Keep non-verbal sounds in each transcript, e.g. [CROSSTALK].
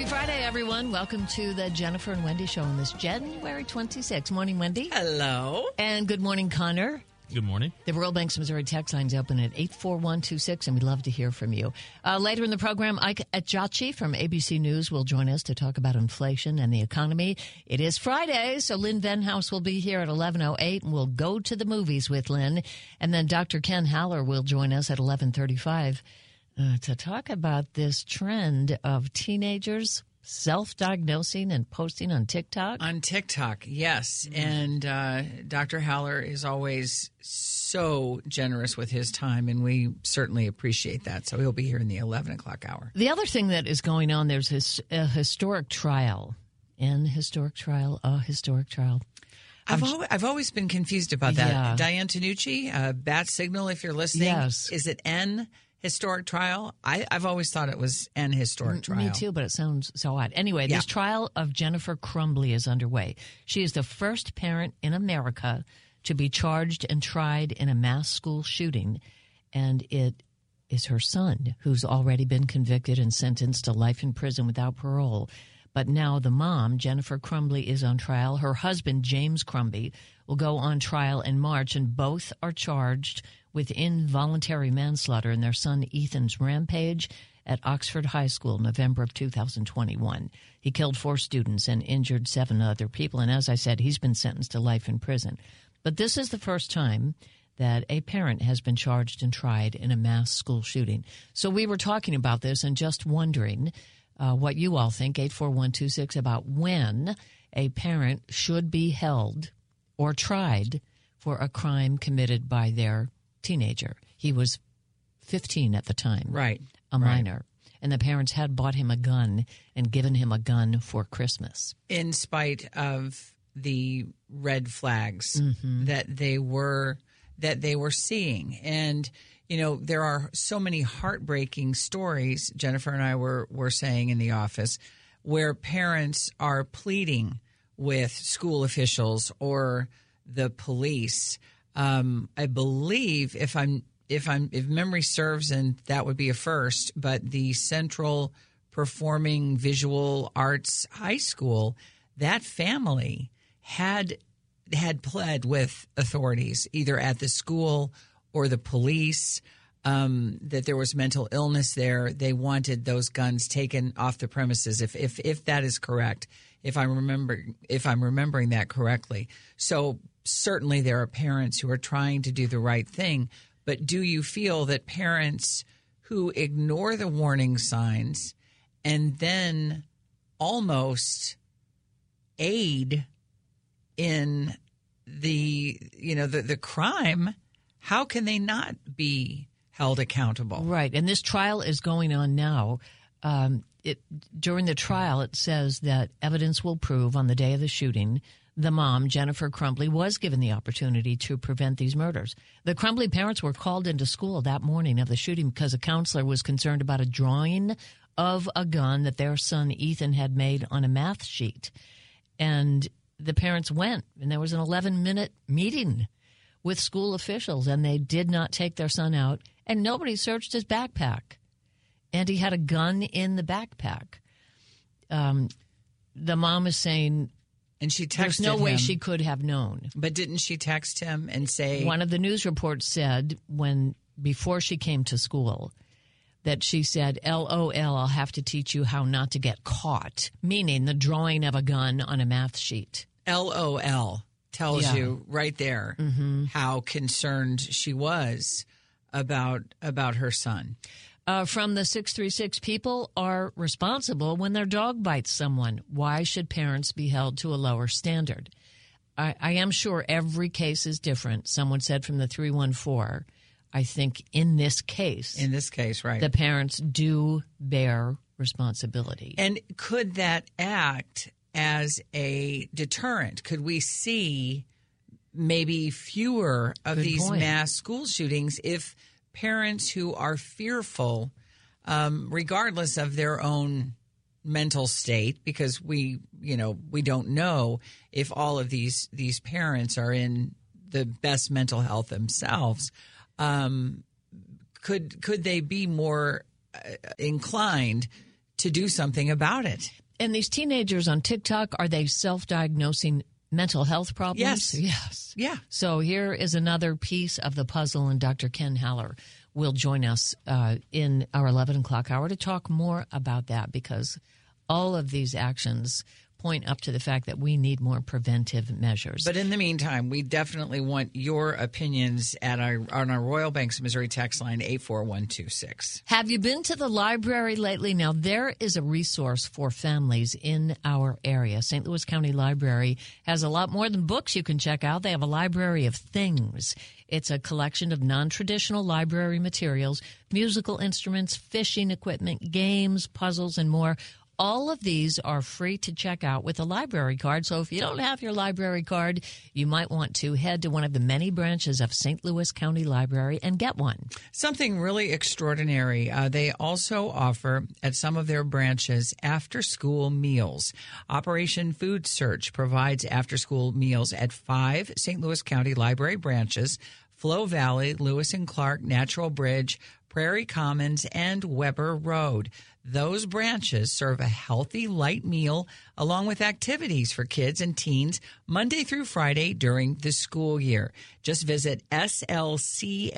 Happy Friday, everyone. Welcome to the Jennifer and Wendy show on this January 26th. Morning, Wendy. Hello. And good morning, Connor. Good morning. The Royal Banks of Missouri text line's open at 84126, and we'd love to hear from you. Uh, later in the program, Ike Ejiochi from ABC News will join us to talk about inflation and the economy. It is Friday, so Lynn Venhaus will be here at 1108, and we'll go to the movies with Lynn. And then Dr. Ken Haller will join us at 1135 uh, to talk about this trend of teenagers self-diagnosing and posting on TikTok. On TikTok, yes. And uh, Dr. Haller is always so generous with his time, and we certainly appreciate that. So he'll be here in the 11 o'clock hour. The other thing that is going on, there's his, a historic trial. An historic trial, a historic trial. I've, always, I've always been confused about that. Yeah. Diane Tanucci, uh, Bat Signal, if you're listening. Yes. Is it N historic trial? I, I've always thought it was an historic mm, trial. Me too, but it sounds so odd. Anyway, Yeah. this trial of Jennifer Crumbley is underway. She is the first parent in America to be charged and tried in a mass school shooting, and it is her son who's already been convicted and sentenced to life in prison without parole. But now the mom, Jennifer Crumbley, is on trial. Her husband, James Crumbley, will go on trial in March, and both are charged with involuntary manslaughter in their son Ethan's rampage at Oxford High School, November of 2021. He killed four students and injured seven other people. And as I said, he's been sentenced to life in prison. But this is the first time that a parent has been charged and tried in a mass school shooting. So we were talking about this and just wondering uh, what you all think, 84126, about when a parent should be held or tried for a crime committed by their teenager. He was 15 at the time, Right. a right. minor. And the parents had bought him a gun and given him a gun for Christmas. in spite of the red flags Mm-hmm. that they were that they were seeing and you know there are so many heartbreaking stories Jennifer and I were were saying in the office where parents are pleading with school officials or the police um, I believe if I'm if I'm if memory serves and that would be a first but the central performing visual arts high school that family had had pled with authorities either at the school or the police um, that there was mental illness there. They wanted those guns taken off the premises. If if if that is correct, if I'm remember if I'm remembering that correctly, so certainly there are parents who are trying to do the right thing. But do you feel that parents who ignore the warning signs and then almost aid in the you know the the crime how can they not be held accountable Right. And this trial is going on now. Um, it, during the trial, it says that evidence will prove on the day of the shooting, the mom, Jennifer Crumbley, was given the opportunity to prevent these murders. The Crumbley parents were called into school that morning of the shooting because a counselor was concerned about a drawing of a gun that their son Ethan had made on a math sheet. And the parents went, and there was an 11 minute meeting with school officials, and they did not take their son out, and nobody searched his backpack. And he had a gun in the backpack. Um, the mom is saying and she texted there's no way she could have known. but didn't she text him and say One of the news reports said when before she came to school that she said, "LOL, I'll have to teach you how not to get caught," meaning the drawing of a gun on a math sheet. lol tells Yeah. you right there mm-hmm. how concerned she was about about her son uh, from the 636 people are responsible when their dog bites someone. Why should parents be held to a lower standard? I, I am sure every case is different. Someone said from the 314, I think in this case, in this case right the parents do bear responsibility. And could that act as a deterrent? Could we see maybe fewer of Good these point. mass school shootings if parents who are fearful, um, regardless of their own mental state, because we, you know, we don't know if all of these these parents are in the best mental health themselves. Um, could could they be more uh, inclined to do something about it. And these teenagers on TikTok, are they self diagnosing mental health problems? Yes. Yes. Yeah. So here is another piece of the puzzle, and Dr. Ken Haller will join us uh, in our 11 o'clock hour to talk more about that because all of these actions point up to the fact that we need more preventive measures. But in the meantime, we definitely want your opinions at our on our Royal Banks of Missouri text line 84126. Have you been to the library lately? Now, there is a resource for families in our area. St. Louis County Library has a lot more than books you can check out. They have a library of things. It's a collection of non traditional library materials, musical instruments, fishing equipment, games, puzzles, and more. All of these are free to check out with a library card. So if you don't have your library card, you might want to head to one of the many branches of St. Louis County Library and get one. Something really extraordinary. Uh, they also offer at some of their branches after school meals. Operation Food Search provides after school meals at five St. Louis County Library branches Flow Valley, Lewis and Clark, Natural Bridge, Prairie Commons, and Weber Road. Those branches serve a healthy light meal along with activities for kids and teens Monday through Friday during the school year. Just visit slcl.org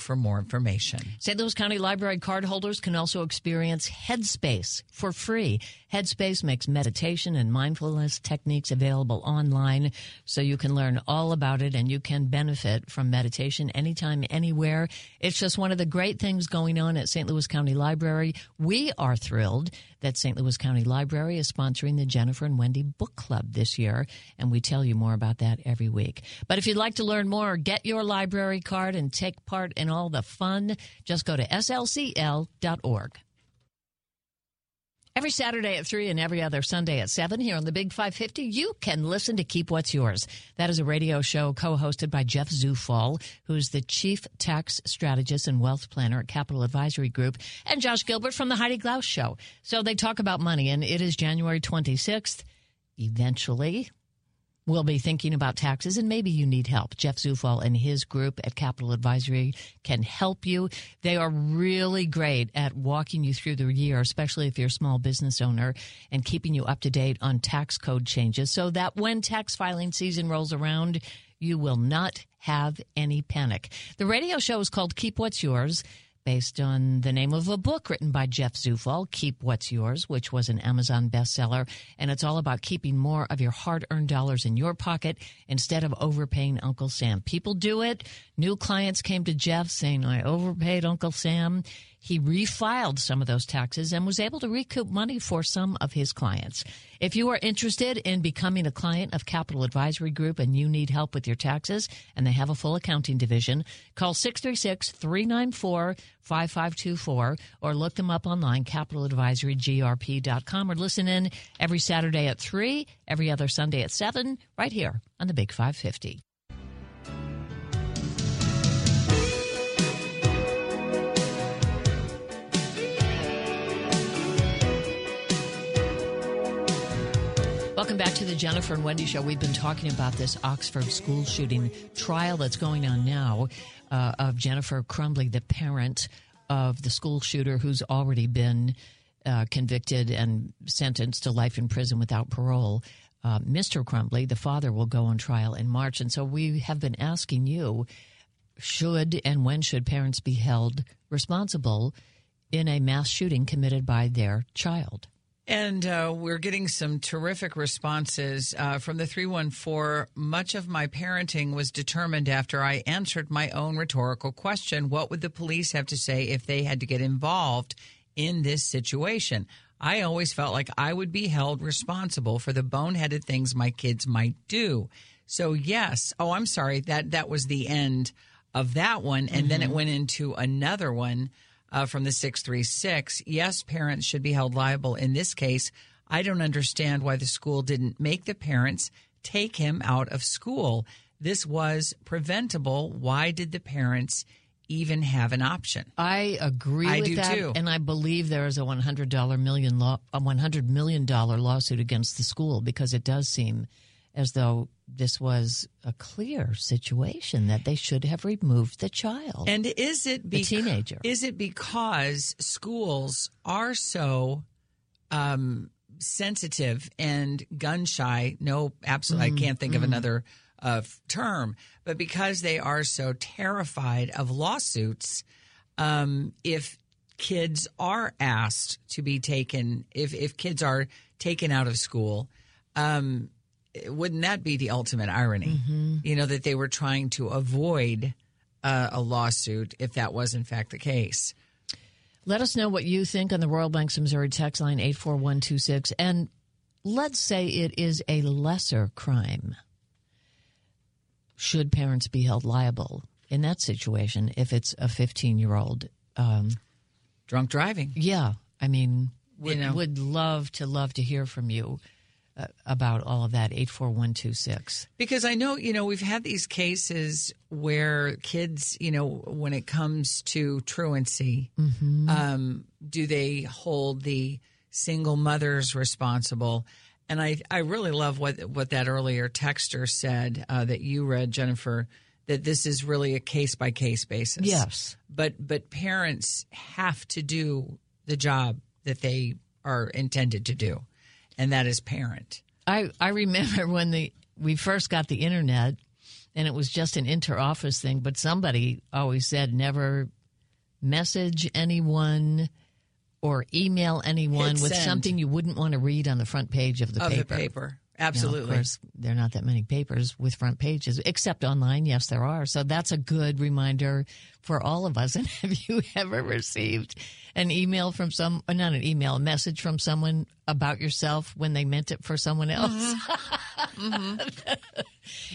for more information. St. Louis County Library cardholders can also experience Headspace for free. Headspace makes meditation and mindfulness techniques available online so you can learn all about it and you can benefit from meditation anytime, anywhere. It's just one of the great things going on at St. Louis County Library. We are thrilled that St. Louis County Library is sponsoring the Jennifer and Wendy Book Club this year, and we tell you more about that every week. But if you'd like to learn more, get your library card and take part in all the fun, just go to slcl.org. Every Saturday at 3 and every other Sunday at 7 here on the Big 550, you can listen to Keep What's Yours. That is a radio show co hosted by Jeff Zufall, who's the Chief Tax Strategist and Wealth Planner at Capital Advisory Group, and Josh Gilbert from The Heidi Glaus Show. So they talk about money, and it is January 26th. Eventually, will be thinking about taxes and maybe you need help. Jeff Zufall and his group at Capital Advisory can help you. They are really great at walking you through the year, especially if you're a small business owner and keeping you up to date on tax code changes so that when tax filing season rolls around, you will not have any panic. The radio show is called Keep What's Yours based on the name of a book written by Jeff Zufall, Keep What's Yours, which was an Amazon bestseller. And it's all about keeping more of your hard earned dollars in your pocket instead of overpaying Uncle Sam. People do it. New clients came to Jeff saying, I overpaid Uncle Sam. He refiled some of those taxes and was able to recoup money for some of his clients. If you are interested in becoming a client of Capital Advisory Group and you need help with your taxes, and they have a full accounting division, call 636 394 5524 or look them up online, capitaladvisorygrp.com, or listen in every Saturday at 3, every other Sunday at 7, right here on the Big 550. Welcome back to the Jennifer and Wendy Show. We've been talking about this Oxford school shooting trial that's going on now uh, of Jennifer Crumbley, the parent of the school shooter who's already been uh, convicted and sentenced to life in prison without parole. Uh, Mr. Crumbley, the father, will go on trial in March. And so we have been asking you should and when should parents be held responsible in a mass shooting committed by their child? And uh, we're getting some terrific responses uh, from the 314. Much of my parenting was determined after I answered my own rhetorical question What would the police have to say if they had to get involved in this situation? I always felt like I would be held responsible for the boneheaded things my kids might do. So, yes. Oh, I'm sorry. That, that was the end of that one. And mm-hmm. then it went into another one uh, from the 636. Yes, parents should be held liable in this case. I don't understand why the school didn't make the parents take him out of school. This was preventable. Why did the parents even have an option? I agree I with do that, too. and I believe there is a one hundred dollar million law, a one hundred million dollar lawsuit against the school because it does seem as though this was a clear situation that they should have removed the child. And is it the teenager? Is it because schools are so um, sensitive and gun shy? No, absolutely. Mm, I can't think of another uh, term, but because they are so terrified of lawsuits, um, if kids are asked to be taken, if if kids are taken out of school, um, wouldn't that be the ultimate irony? You know that they were trying to avoid uh, a lawsuit if that was in fact the case. Let us know what you think on the Royal Banks of Missouri text line 84126. And let's say it is a lesser crime. Should parents be held liable in that situation if it's a 15 year old? Um, Drunk driving. yeah. I mean, would, You know. would love to love to hear from you about all of that. 84126. Because I know, you know, we've had these cases where kids, you know, when it comes to truancy, um, do they hold the single mothers responsible? And I, I really love what what that earlier texter said uh, that you read, Jennifer, that this is really a case by case basis. Yes. but but parents have to do the job that they are intended to do, and that is parent. I, I remember [LAUGHS] when the we first got the internet and it was just an inter-office thing, but somebody always said never message anyone or email anyone Hit with send. something you wouldn't want to read on the front page of the Of paper. the paper, Absolutely. of course, there are not that many papers with front pages, except online. Yes, there are. So that's a good reminder for all of us. [LAUGHS] And have you ever received an email from some, uh, not an email, a message from someone about yourself when they meant it for someone else? [LAUGHS]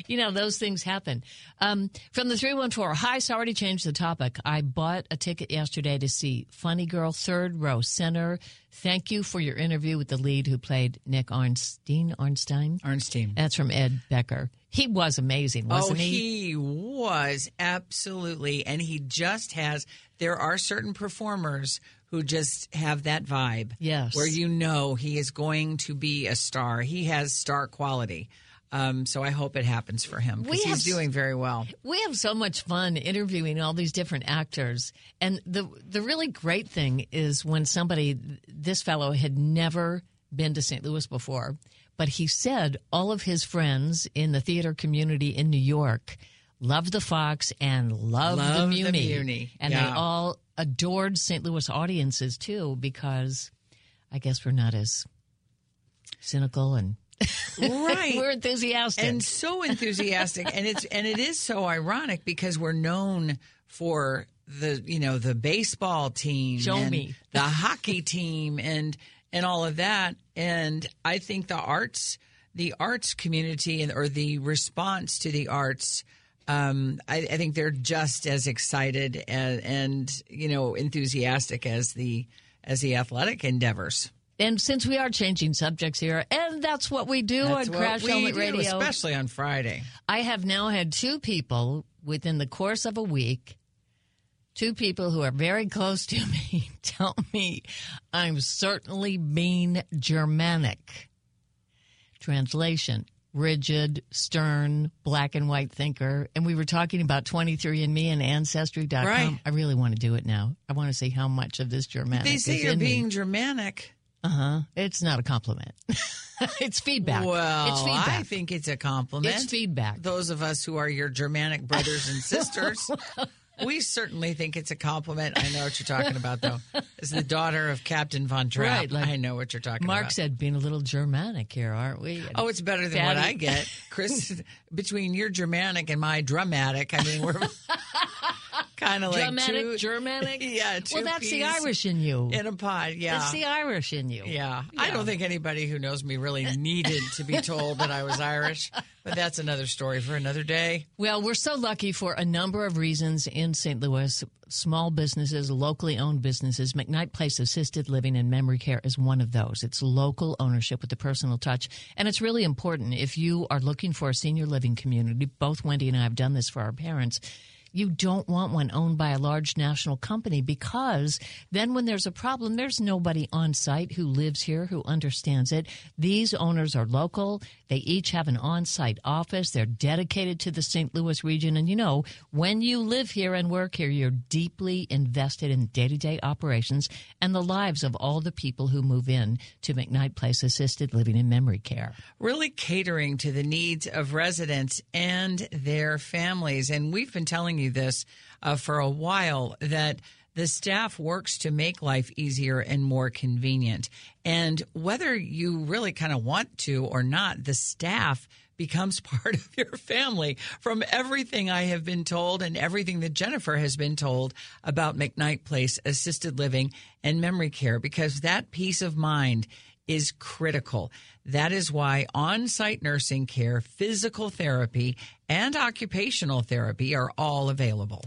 you know, those things happen. Um, from the 314, hi, sorry to change the topic. I bought a ticket yesterday to see Funny Girl, third row center. Thank you for your interview with the lead who played Nick Arnstein. Arnstein? Arnstein. That's from Ed Becker. He was amazing, wasn't oh, he? he was absolutely, and he just has. There are certain performers who just have that vibe. Yes. where you know he is going to be a star. He has star quality. Um, so I hope it happens for him because he's doing very well. We have so much fun interviewing all these different actors, and the the really great thing is when somebody, this fellow had never been to St. Louis before, but he said all of his friends in the theater community in New York loved the Fox and loved the Loved the Muni, Muni, and they all adored St. Louis audiences too because I guess we're not as cynical and Right. we're enthusiastic. and so enthusiastic and it's and it is so ironic because we're known for the you know the baseball team Show and me. the hockey team and and all of that and i think the arts the arts community and or the response to the arts um, I, I think they're just as excited and, and you know enthusiastic as the as the athletic endeavors. And since we are changing subjects here, and that's what we do That's on Crash Helmet do, Radio, especially on Friday. I have now had two people within the course of a week, two people who are very close to [LAUGHS] me, tell me I'm certainly being Germanic. Translation rigid, stern, black and white thinker. And we were talking about 23andMe and Ancestry.com. Right. I really want to do it now. I want to see how much of this Germanic They say you're in me. being Germanic. Uh huh. It's not a compliment. [LAUGHS] it's feedback. Well, it's feedback. I think it's a compliment. it's feedback. Those of us who are your Germanic brothers and [LAUGHS] sisters, we certainly think it's a compliment. I know what you're talking about, though. As the daughter of Captain Von Trapp, Right, like I know what you're talking Mark about. Mark said, being a little Germanic here, aren't we? And Oh, it's better than what I get, Chris. between your Germanic and my dramatic, I mean, we're [LAUGHS] kind of like Germanic, two, Germanic. [LAUGHS] Yeah, well, that's the Irish in you. in a pod. Yeah, It's the Irish in you. Yeah. I don't think anybody who knows me really needed to be told that I was Irish, but that's another story for another day. Well, we're so lucky for a number of reasons in St. Louis. Small businesses, locally owned businesses. McKnight Place Assisted Living and Memory Care is one of those. It's local ownership with a personal touch. And it's really important if you are looking for a senior living community. Both Wendy and I have done this for our parents. You don't want one owned by a large national company because then when there's a problem, there's nobody on site who lives here who understands it. These owners are local. They each have an on site office. They're dedicated to the St. Louis region. And you know, when you live here and work here, you're deeply invested in day to day operations and the lives of all the people who move in to McKnight Place Assisted Living and Memory Care. Really catering to the needs of residents and their families. And we've been telling you this uh, for a while that the staff works to make life easier and more convenient. And whether you really kind of want to or not, the staff becomes [LAUGHS] part of your family from everything I have been told and everything that Jennifer has been told about McKnight Place assisted living and memory care because that peace of mind is critical. That is why on site nursing care, physical therapy, and occupational therapy are all available.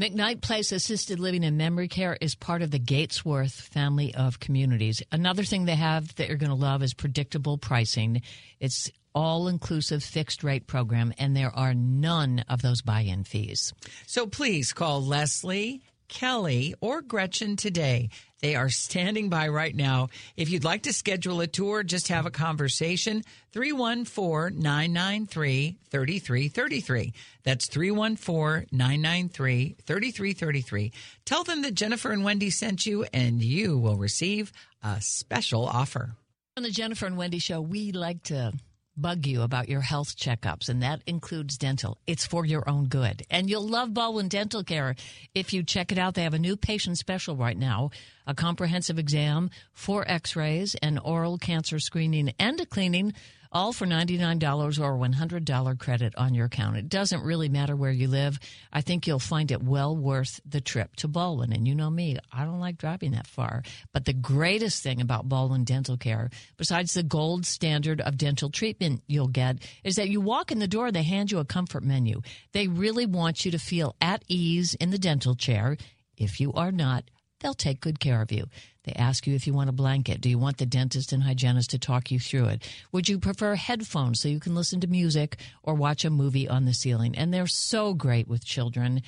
McKnight Place Assisted Living and Memory Care is part of the Gatesworth family of communities. Another thing they have that you're going to love is predictable pricing. It's all inclusive fixed rate program, and there are none of those buy in fees. So please call Leslie, Kelly, or Gretchen today. They are standing by right now. If you'd like to schedule a tour, just have a conversation. 314 993 3333. That's 314 993 3333. Tell them that Jennifer and Wendy sent you, and you will receive a special offer. On the Jennifer and Wendy show, we like to bug you about your health checkups, and that includes dental. It's for your own good. And you'll love Baldwin Dental Care if you check it out. They have a new patient special right now a comprehensive exam, four x rays, an oral cancer screening, and a cleaning all for $99 or $100 credit on your account. It doesn't really matter where you live. I think you'll find it well worth the trip to Baldwin. And you know me, I don't like driving that far. But the greatest thing about Baldwin Dental Care, besides the gold standard of dental treatment you'll get, is that you walk in the door, they hand you a comfort menu. They really want you to feel at ease in the dental chair. If you are not, they'll take good care of you. They ask you if you want a blanket. Do you want the dentist and hygienist to talk you through it? Would you prefer headphones so you can listen to music or watch a movie on the ceiling? And they're so great with children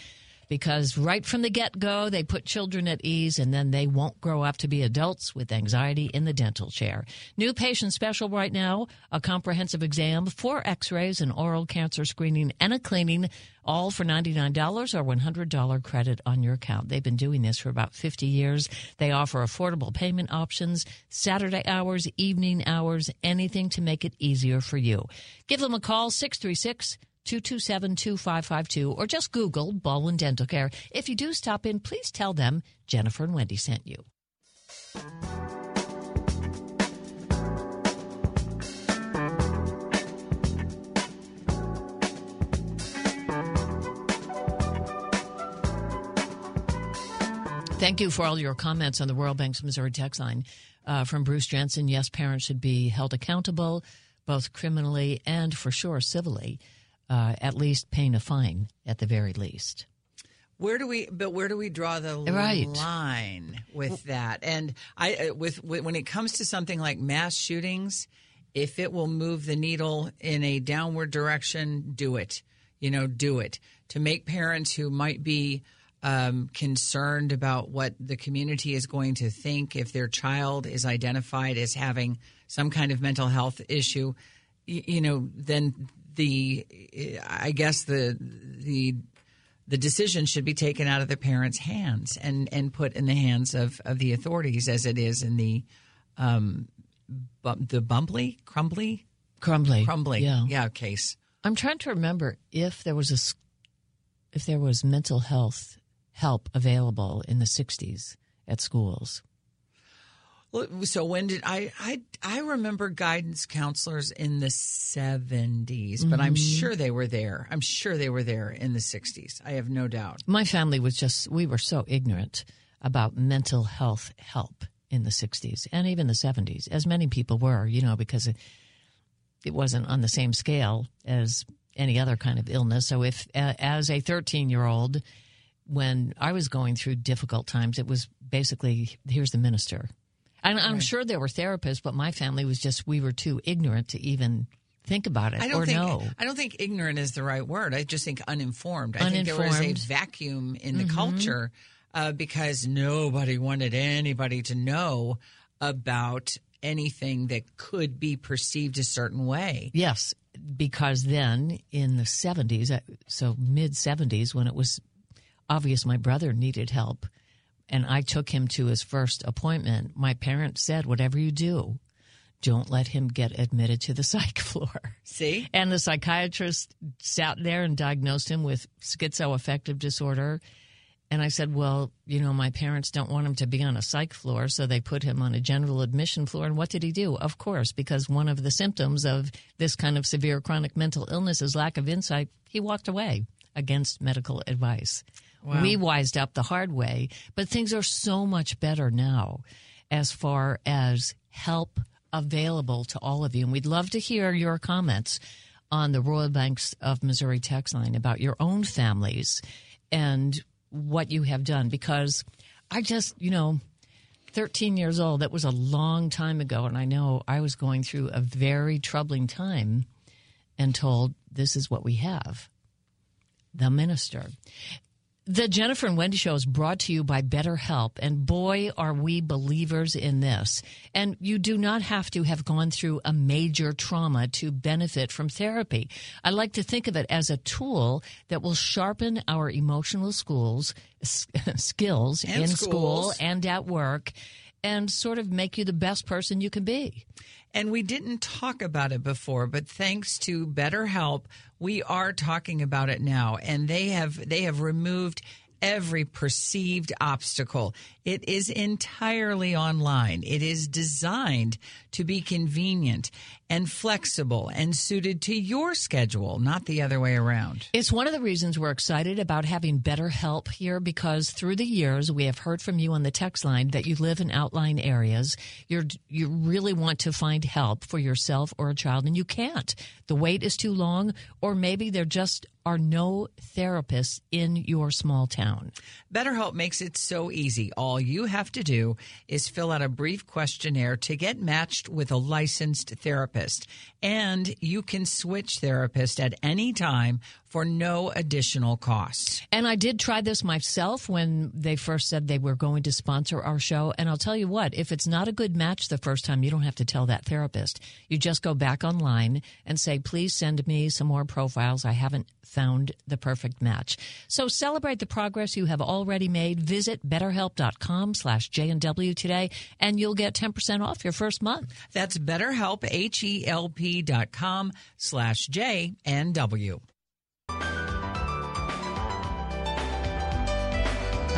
because right from the get go, they put children at ease and then they won't grow up to be adults with anxiety in the dental chair. New patient special right now a comprehensive exam, four x rays, an oral cancer screening, and a cleaning, all for $99 or $100 credit on your account. They've been doing this for about 50 years. They offer affordable payment options, Saturday hours, evening hours, anything to make it easier for you. Give them a call, 636 227 2552, or just Google Baldwin Dental Care. If you do stop in, please tell them Jennifer and Wendy sent you. Thank you for all your comments on the Royal Banks Missouri text line uh, from Bruce Jensen. Yes, parents should be held accountable, both criminally and for sure civilly uh, at least paying a fine at the very least. Where do we? But where do we draw the right. line with that? And I, uh, with, with when it comes to something like mass shootings, if it will move the needle in a downward direction, do it. You know, do it to make parents who might be um, concerned about what the community is going to think if their child is identified as having some kind of mental health issue. You, you know, then the I guess the the the decision should be taken out of the parents' hands and and put in the hands of, of the authorities as it is in the um the Bumbly? Crumbley? Crumbley. Crumbley. Yeah. Yeah case. I'm trying to remember if there was a if there was mental health help available in the 60s at schools. So when did I I I remember guidance counselors in the 70s, but mm-hmm. I'm sure they were there. I'm sure they were there in the 60s. I have no doubt. My family was just we were so ignorant about mental health help in the 60s and even the 70s as many people were, you know, because it, it wasn't on the same scale as any other kind of illness. So if as a 13-year-old when I was going through difficult times, it was basically here's the minister and I'm right. sure there were therapists, but my family was just, we were too ignorant to even think about it I don't or think know. I don't think ignorant is the right word. I just think uninformed. I think there was a Uninformed. Mm-hmm. vacuum in the culture uh, because nobody wanted anybody to know about anything that could be perceived a certain way. Yes, because then in the 70s, uh, so mid 70s, when it was obvious my brother needed help and I took him to his first appointment, my parents said, whatever you do, don't let him get admitted to the [LAUGHS] psych floor. See? And the psychiatrist sat there and diagnosed him with schizoaffective disorder. And I said, Well, you know, my parents don't want him to be on a psych floor, so they put him on a general admission floor. And what did he do? Of course, because one of the symptoms of this kind of severe chronic mental illness is lack of insight, he walked away against medical advice. We wised up the hard way, but things are so much better now as far as help available to all of you. And we'd love to hear your comments on the Royal Banks of Missouri text line about your own families and what you have done because I just, you know, 13 years old, that was a long time ago. And I know I was going through a very troubling time and told, this is what we have the minister. The Jennifer and Wendy Show is brought to you by BetterHelp, and boy, are we believers in this. And you do not have to have gone through a major trauma to benefit from therapy. I like to think of it as a tool that will sharpen our emotional schools s- [LAUGHS] skills And in school and at work, and sort of make you the best person you can be. And we didn't talk about it before, but thanks to BetterHelp, we are talking about it now. And they have they have removed every perceived obstacle. It is entirely online. It is designed to be convenient and flexible and suited to your schedule, not the other way around. It's one of the reasons we're excited about having better help here because through the years we have heard from you on the text line that you live in outlying areas. You're you really want to find help for yourself or a child and you can't. The wait is too long or maybe there just are no therapists in your small town. BetterHelp makes it so easy. All you have to do is fill out a brief questionnaire to get matched with a licensed therapist. And you can switch therapist at any time for no additional cost. And I did try this myself when they first said they were going to sponsor our show. And I'll tell you what, if it's not a good match the first time, you don't have to tell that therapist. You just go back online and say, please send me some more profiles. I haven't found the perfect match. So celebrate the progress you have already made. Visit betterhelp.com slash J&W today and you'll get 10% off your first month. That's BetterHelp, H-E-L-P dot com slash J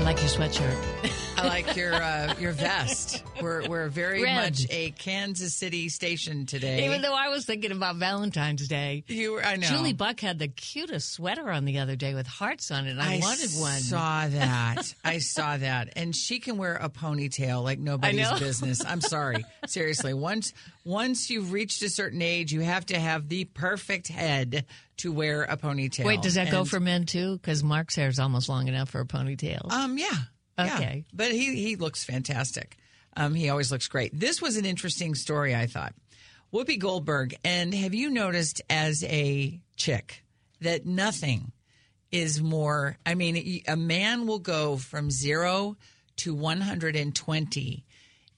I like your sweatshirt. [LAUGHS] I like your uh, your vest. We're we're very Red. much a Kansas City station today. Even though I was thinking about Valentine's Day. you, were- I know. Julie Buck had the cutest sweater on the other day with hearts on it. I, wanted one. saw that. I saw that. And she can wear a ponytail like nobody's business. I'm sorry. Seriously. Once once you've reached a certain age, you have to have the perfect head to wear a ponytail. Wait, does that go for men too? Because Mark's hair is almost long enough for a ponytail. Um, yeah. Yeah. Okay. But he he looks fantastic. Um, he always looks great. This was an interesting story, I thought. Whoopi Goldberg, and have you noticed as a chick that nothing is more? I mean, a man will go from zero to 120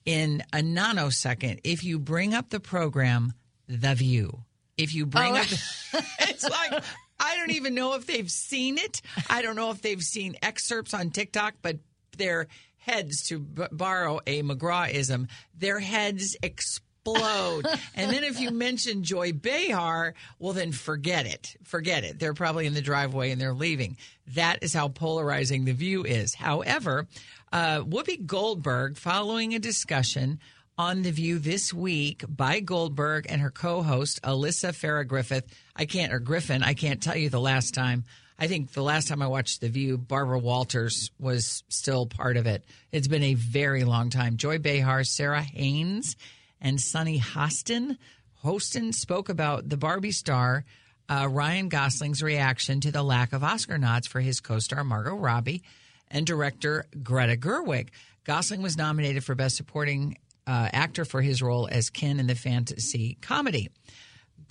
in a nanosecond if you bring up the program The View. If you bring Oh. up, [LAUGHS] it's like I don't even know if they've seen it. I don't know if they've seen excerpts on TikTok, but their heads, to b- borrow a McGraw-ism, their heads explode. [LAUGHS] and then if you mention Joy Behar, well, then forget it. Forget it. They're probably in the driveway and they're leaving. That is how polarizing the view is. However, uh, Whoopi Goldberg, following a discussion on The View this week by Goldberg and her co-host Alyssa Farah Griffith. I can't or Griffin. I can't tell you the last time. I think the last time I watched The View, Barbara Walters was still part of it. It's been a very long time. Joy Behar, Sara Haines, and Sunny Hostin. Hostin spoke about the Barbie star uh, Ryan Gosling's reaction to the lack of Oscar nods for his co-star Margot Robbie and director Greta Gerwig. Gosling was nominated for Best Supporting uh, Actor for his role as Ken in the fantasy comedy.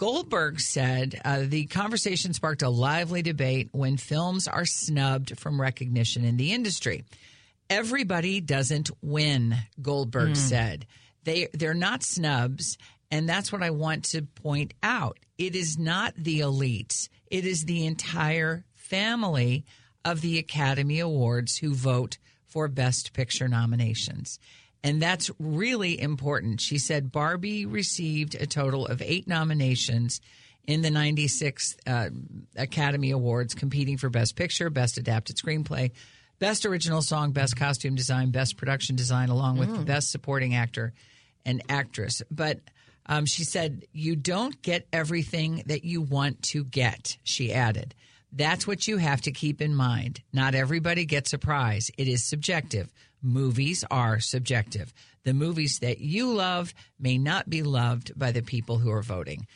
Goldberg said uh, the conversation sparked a lively debate when films are snubbed from recognition in the industry. Everybody doesn't win, Goldberg said. They they're not snubs, and that's what I want to point out. It is not the elites. It is the entire family of the Academy Awards who vote for Best Picture nominations. And that's really important. She said Barbie received a total of eight nominations in the 96th uh, Academy Awards, competing for Best Picture, Best Adapted Screenplay, Best Original Song, Best Costume Design, Best Production Design, along with Best Supporting Actor and Actress. But um, she said, You don't get everything that you want to get, she added. That's what you have to keep in mind. Not everybody gets a prize, it is subjective. Movies are subjective. The movies that you love may not be loved by the people who are voting.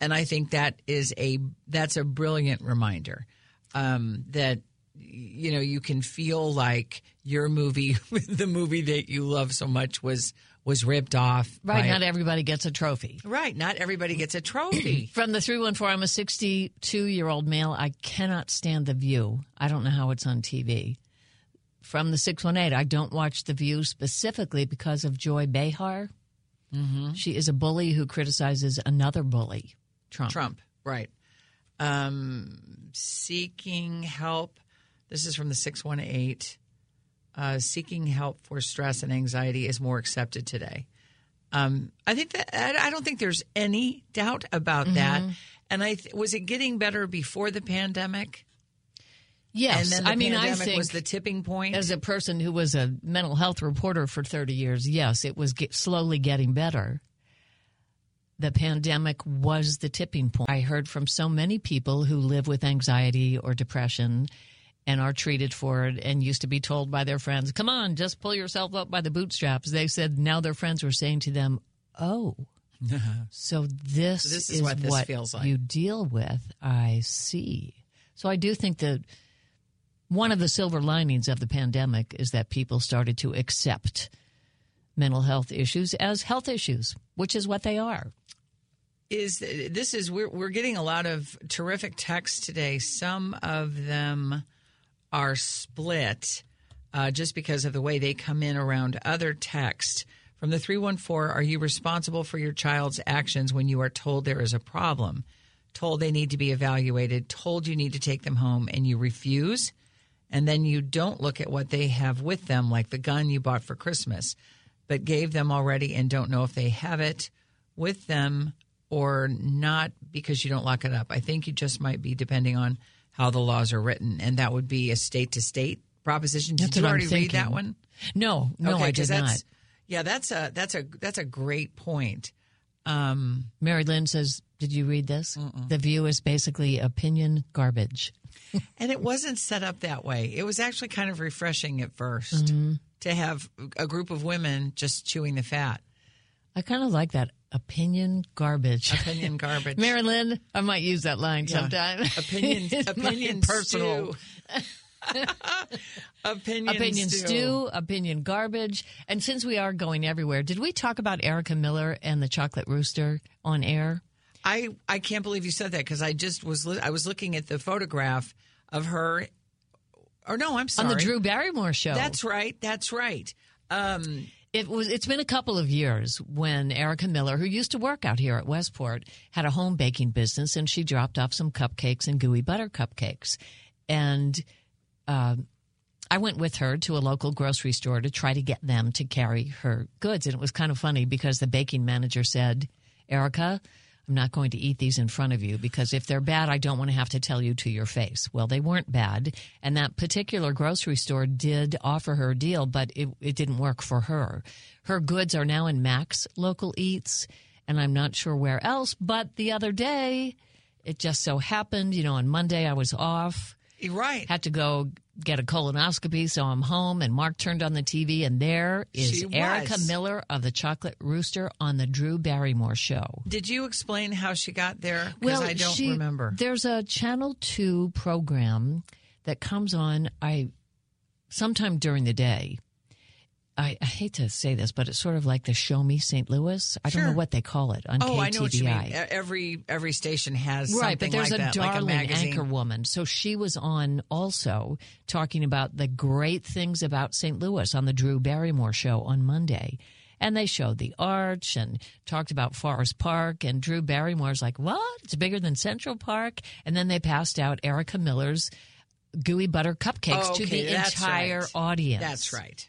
And I think that is a that's a brilliant reminder um, that you know you can feel like your movie, [LAUGHS] the movie that you love so much, was was ripped off. Right. Not everybody gets a trophy. right. Not everybody gets a trophy. [CLEARS THROAT] From the 314, I'm a 62 year old male. I cannot stand The View. I don't know how it's on TV. From the 618, I don't watch The View specifically because of Joy Behar. Mm-hmm. She is a bully who criticizes another bully, Trump. Trump, right. Um, seeking help. This is from the 618. Uh, seeking help for stress and anxiety is more accepted today. Um, I think that I don't think there's any doubt about that. And I th- was it getting better before the pandemic? Yes. and then the I mean, I think was the tipping point. as a person who was a mental health reporter for 30 years, yes, it was get, slowly getting better. The pandemic was the tipping point. I heard from so many people who live with anxiety or depression and are treated for it and used to be told by their friends, come on, just pull yourself up by the bootstraps. They said now their friends were saying to them, oh, [LAUGHS] so this, this is what this feels like. you deal with. I see. So I do think that one of the silver linings of the pandemic is that people started to accept mental health issues as health issues, which is what they are. is this is we're we're getting a lot of terrific texts today. Some of them are split uh, just because of the way they come in around other text. From the 314, are you responsible for your child's actions when you are told there is a problem? Told they need to be evaluated, told you need to take them home, and you refuse? And then you don't look at what they have with them, like the gun you bought for Christmas, but gave them already and don't know if they have it with them or not because you don't lock it up. I think you just might be depending on how the laws are written, and that would be a state to state proposition. Did That's you already read that one? No, no, I 'cause did not. that's, Yeah, that's a that's a that's a great point. Um, Mary Lynn says, Did you read this? The view is basically opinion garbage. And it wasn't set up that way. It was actually kind of refreshing at 1st Mm-hmm. to have a group of women just chewing the fat. I kind of like that opinion garbage. Opinion [LAUGHS] garbage. Marilyn, I might use that line Yeah. sometime. [LAUGHS] Opinion, opinion personal. stew. [LAUGHS] opinion, opinion stew, opinion garbage. And since we are going everywhere, did we talk about Erica Miller and the chocolate rooster on air? I I can't believe you said that because I just was li- I was looking at the photograph of her. Or no, I'm sorry. On the Drew Barrymore show. That's right. That's right. Um, It was. It's been a couple of years when Erica Miller, who used to work out here at Westport, had a home baking business, and she dropped off some cupcakes and gooey butter cupcakes, and um I went with her to a local grocery store to try to get them to carry her goods, and it was kind of funny because the baking manager said, "Erica." I'm not going to eat these in front of you because if they're bad, I don't want to have to tell you to your face. Well, they weren't bad. And that particular grocery store did offer her a deal, but it, it didn't work for her. Her goods are now in Max Local Eats, and I'm not sure where else. But the other day, it just so happened, you know, on Monday I was off, you're right. had to go get a colonoscopy, so I'm home, and Mark turned on the TV, and there is Erica. Miller of the Chocolate Rooster on the Drew Barrymore show. Did you explain how she got there? Because I don't she- remember. There's a Channel Two program that comes on I sometime during the day, I, I hate to say this, but it's sort of like the Show Me St. Louis. I don't know what they call it on Oh, KTVI. I know what you mean. Every every station has Right, something but there's like a that, like a darling anchor woman. So she was on also talking about the great things about St. Louis on the Drew Barrymore show on Monday. And they showed the arch and talked about Forest Park. And Drew Barrymore's like, what? It's bigger than Central Park. And then they passed out Erica Miller's gooey butter cupcakes Oh, to the that's entire right. audience. That's right.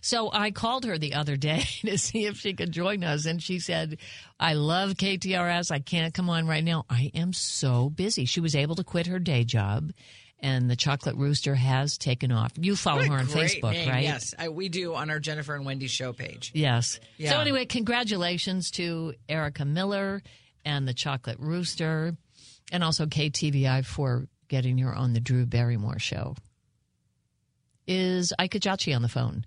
So I called her the other day [LAUGHS] to see if she could join us, and she said, I love KTRS. I can't come on right now. I am so busy. She was able to quit her day job, and the Chocolate Rooster has taken off. You follow her on Facebook, name. right? Yes, I, we do on our Jennifer and Wendy show page. Yes. Yeah. So anyway, congratulations to Erica Miller and the Chocolate Rooster, and also KTVI for getting her on the Drew Barrymore show. Is Ike Jachi on the phone?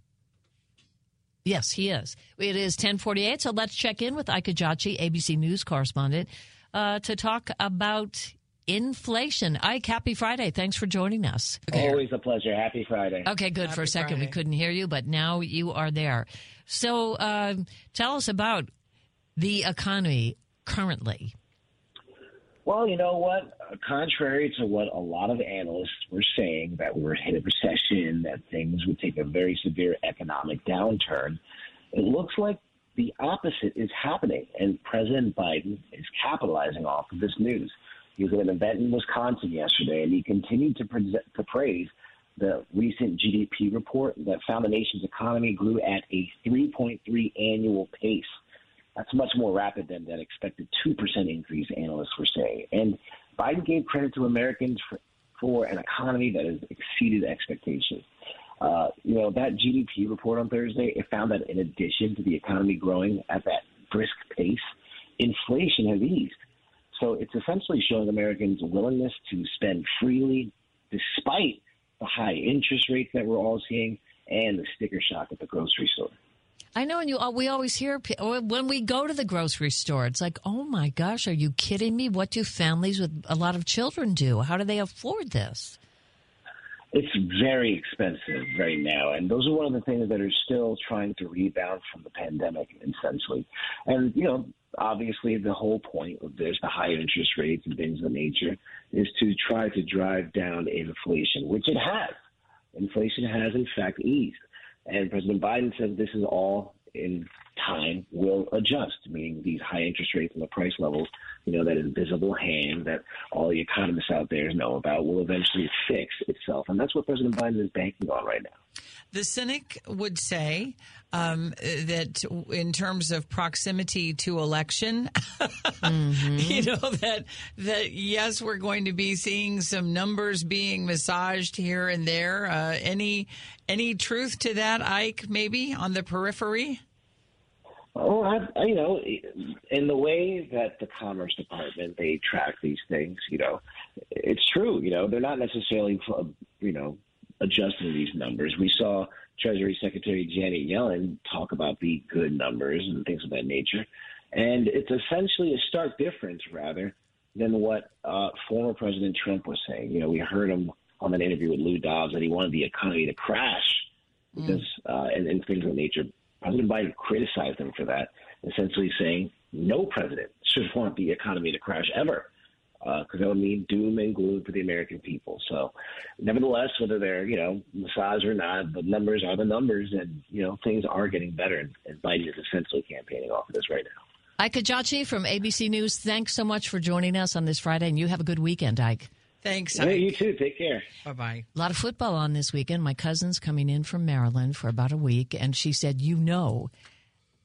Yes, he is. It is 1048, so let's check in with Ike Ejiochi, ABC News correspondent, uh, to talk about inflation. Ike, happy Friday. Thanks for joining us. Always a pleasure. Happy Friday. Okay, good. for a Happy second, we couldn't hear you, but now you are there. So uh, tell us about the economy currently. Well, you know what? Uh, Contrary to what a lot of analysts were saying, that we were hit a recession, that things would take a very severe economic downturn, it looks like the opposite is happening. And President Biden is capitalizing off of this news. He was at an event in Wisconsin yesterday, and he continued to, pre- to praise the recent GDP report that found the nation's economy grew at a 3.3 annual pace. That's much more rapid than that expected 2% increase analysts were saying. And Biden gave credit to Americans for, for an economy that has exceeded expectations. Uh, you know, that GDP report on Thursday, it found that in addition to the economy growing at that brisk pace, inflation has eased. So it's essentially showing Americans' willingness to spend freely despite the high interest rates that we're all seeing and the sticker shock at the grocery store. I know, and you. uh, We always hear when we go to the grocery store. It's like, oh my gosh, are you kidding me? What do families with a lot of children do? How do they afford this? It's very expensive right now, and those are one of the things that are still trying to rebound from the pandemic, essentially. And you know, obviously, the whole point of this, the high interest rates and things of the nature, is to try to drive down inflation, which it has. Inflation has, in fact, eased, and President Biden says this is all in time will adjust, meaning these high interest rates and the price levels, you know, that invisible hand that all the economists out there know about will eventually fix itself. And that's what President Biden is banking on right now. The cynic would say um, that in terms of proximity to election, [LAUGHS] you know that that yes, we're going to be seeing some numbers being massaged here and there. Uh, any any truth to that, Ike? Maybe on the periphery. Oh, I, I, you know, in the way that the Commerce Department they track these things, you know, it's true. You know, they're not necessarily, you know, adjusting these numbers. We saw Treasury Secretary Janet Yellen talk about the good numbers and things of that nature, and it's essentially a stark difference, rather, than what uh, former President Trump was saying. You know, we heard him on an interview with Lou Dobbs that he wanted the economy to crash because uh, and, and things of that nature. President Biden criticized him for that, essentially saying no president should want the economy to crash ever, Uh, because that would mean doom and gloom for the American people. So, nevertheless, whether they're you know massage or not, the numbers are the numbers, and you know things are getting better, and, and Biden is essentially campaigning off of this right now. Ike Ejiochi from ABC News. Thanks so much for joining us on this Friday, and you have a good weekend, Ike. Thanks, Hey, you too. Take care. Bye bye. A lot of football on this weekend. My cousin's coming in from Maryland for about a week, and she said, You know,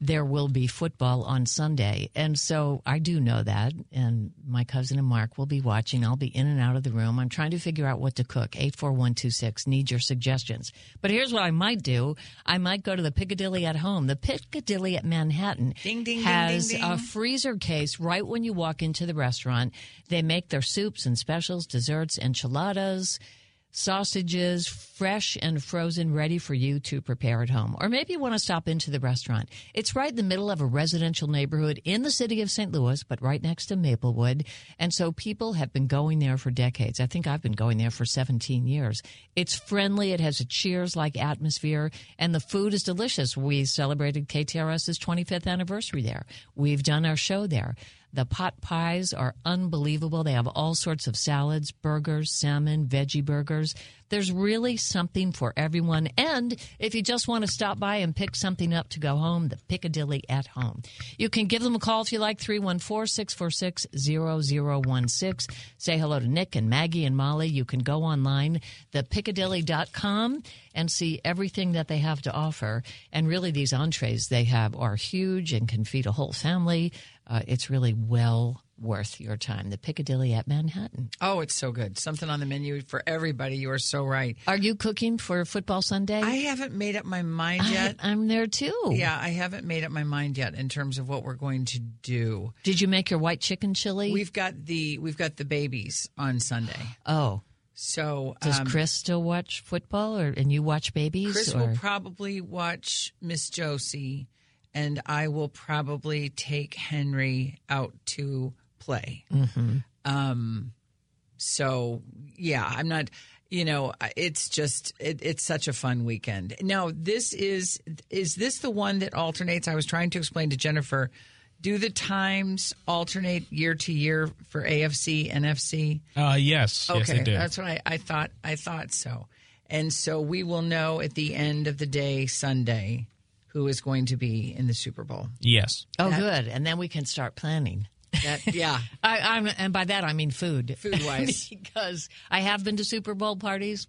there will be football on Sunday. And so I do know that. And my cousin and Mark will be watching. I'll be in and out of the room. I'm trying to figure out what to cook. 84126 need your suggestions. But here's what I might do I might go to the Piccadilly at home. The Piccadilly at Manhattan Ding, ding, has ding, a freezer case right when you walk into the restaurant. They make their soups and specials, desserts, enchiladas sausages, fresh and frozen, ready for you to prepare at home. Or maybe you want to stop into the restaurant. It's right in the middle of a residential neighborhood in the city of St. Louis, but right next to Maplewood. And so people have been going there for decades. I think I've been going there for 17 years. It's friendly. It has a cheers like atmosphere and the food is delicious. We celebrated KTRS's 25th anniversary there. We've done our show there. The pot pies are unbelievable. They have all sorts of salads, burgers, salmon, veggie burgers. There's really something for everyone. And if you just want to stop by and pick something up to go home, the Piccadilly at home. You can give them a call if you like, 314-646-0016. Say hello to Nick and Maggie and Molly. You can go online, thepiccadilly.com and see everything that they have to offer. And really these entrees they have are huge and can feed a whole family. Uh, it's really well worth your time. The Piccadilly at Manhattan. Oh, it's so good. Something on the menu for everybody. You are so right. Are you cooking for Football Sunday? I haven't made up my mind yet. I, am there too. Yeah, I haven't made up my mind yet in terms of what we're going to do. Did you make your white chicken chili? We've got the we've got the babies on Sunday. Oh. So does um, Chris still watch football, or and you watch babies? Chris or? will probably watch Miss Josie, and I will probably take Henry out to play. Mm-hmm. Um, so yeah, I'm not. You know, it's just it, it's such a fun weekend. Now, this is is this the one that alternates? I was trying to explain to Jennifer. Do the times alternate year to year for AFC, and NFC? Uh, yes, okay, yes, they do. That's what I, I thought. I thought so. And so we will know at the end of the day, Sunday, who is going to be in the Super Bowl. Yes. Oh, That- good. And then we can start planning. That, yeah, [LAUGHS] I, I'm, and by that I mean food. Food wise. [LAUGHS] because I have been to Super Bowl parties,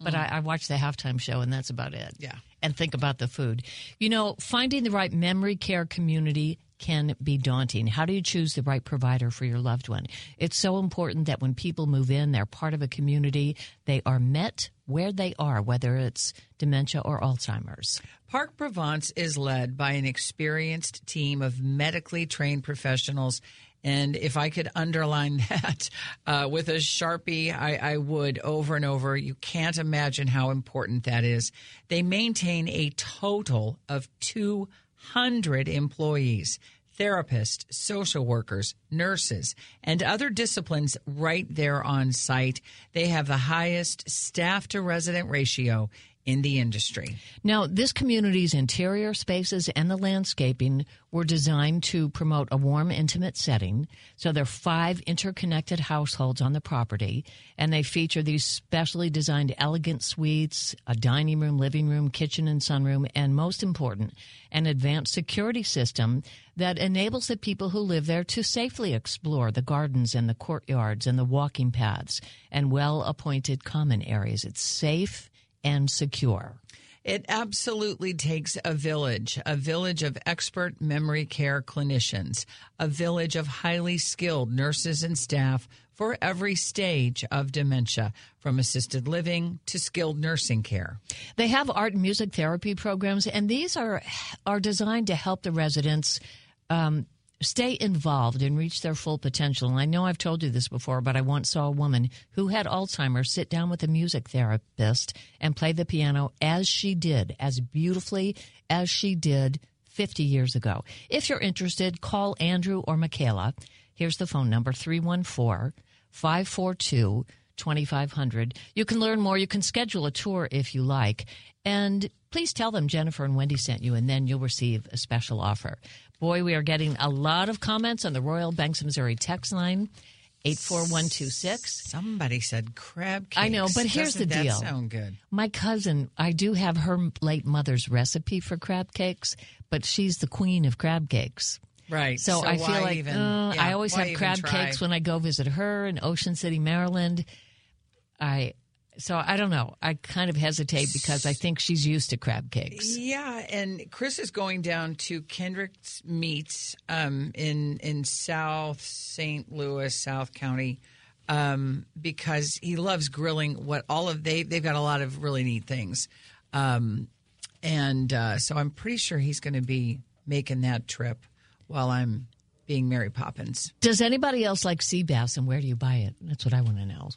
but uh-huh. I, I watch the halftime show, and that's about it. Yeah. And think about the food. You know, finding the right memory care community can be daunting. How do you choose the right provider for your loved one? It's so important that when people move in, they're part of a community, they are met where they are, whether it's dementia or Alzheimer's. Park Provence is led by an experienced team of medically trained professionals. And if I could underline [LAUGHS] that uh, with a Sharpie, I, I would over and over. You can't imagine how important that is. They maintain a total of 200 employees, therapists, social workers, nurses, and other disciplines right there on site. They have the highest staff to resident ratio in the industry. Now, this community's interior spaces and the landscaping were designed to promote a warm, intimate setting. So there are five interconnected households on the property, and they feature these specially designed elegant suites, a dining room, living room, kitchen, and sunroom, and most important, an advanced security system that enables the people who live there to safely explore the gardens and the courtyards and the walking paths and well appointed common areas. It's safe and secure. It absolutely takes a village, a village of expert memory care clinicians, a village of highly skilled nurses and staff for every stage of dementia, from assisted living to skilled nursing care. They have art and music therapy programs, and these are are designed to help the residents um, stay involved and reach their full potential. And I know I've told you this before, but I once saw a woman who had Alzheimer's sit down with a music therapist and play the piano as she did, as beautifully as she did 50 years ago. If you're interested, call Andrew or Michaela. Here's the phone number 314 542 2500. You can learn more. You can schedule a tour if you like. And please tell them Jennifer and Wendy sent you, and then you'll receive a special offer. Boy, we are getting a lot of comments on the Royal Banks of Missouri text line, 84126. Somebody said crab cakes. I know, but here's Doesn't the that deal. sound good. My cousin, I do have her late mother's recipe for crab cakes, but she's the queen of crab cakes. Right. So, I feel like even, uh, yeah, I always have crab try? cakes when I go visit her in Ocean City, Maryland. I so I don't know. I kind of hesitate because I think she's used to crab cakes. Yeah, and Chris is going down to Kenrick's Meats um, in in South St. Louis, South County, um, because he loves grilling. What all of they they've got a lot of really neat things, um, and uh, so I'm pretty sure he's going to be making that trip while I'm being Mary Poppins. Does anybody else like sea bass, and where do you buy it? That's what I want to know.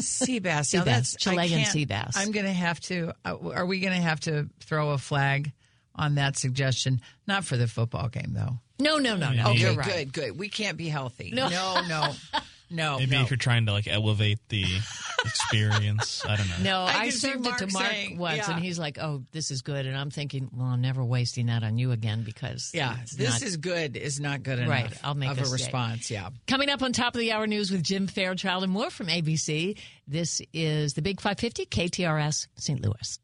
Sea bass. [LAUGHS] Sea bass, Chilean sea bass. I'm going to have to. uh, Are we going to have to throw a flag on that suggestion? Not for the football game, though. No, no, no, no. Okay, You're right. good, good. We can't be healthy. No. No, no, [LAUGHS] no. Maybe no. if you're trying to like elevate the [LAUGHS] experience, I don't know. No, I I, served it to Mark Mark saying, once, yeah. and he's like, "Oh, this is good," and I'm thinking, "Well, I'm never wasting that on you again because Yeah, this not- is good. Is not good enough. Right, I'll make of a a stay. response. Yeah. Coming up on top of the hour news with Jim Fairchild and more from ABC. This is the Big 550 KTRS St. Louis.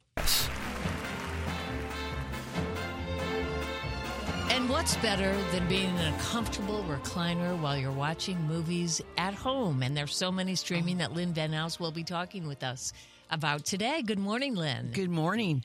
What's better than being in a comfortable recliner while you're watching movies at home? And there's so many streaming that Lynn Venhaus will be talking with us about today. Good morning, Lynn. Good morning.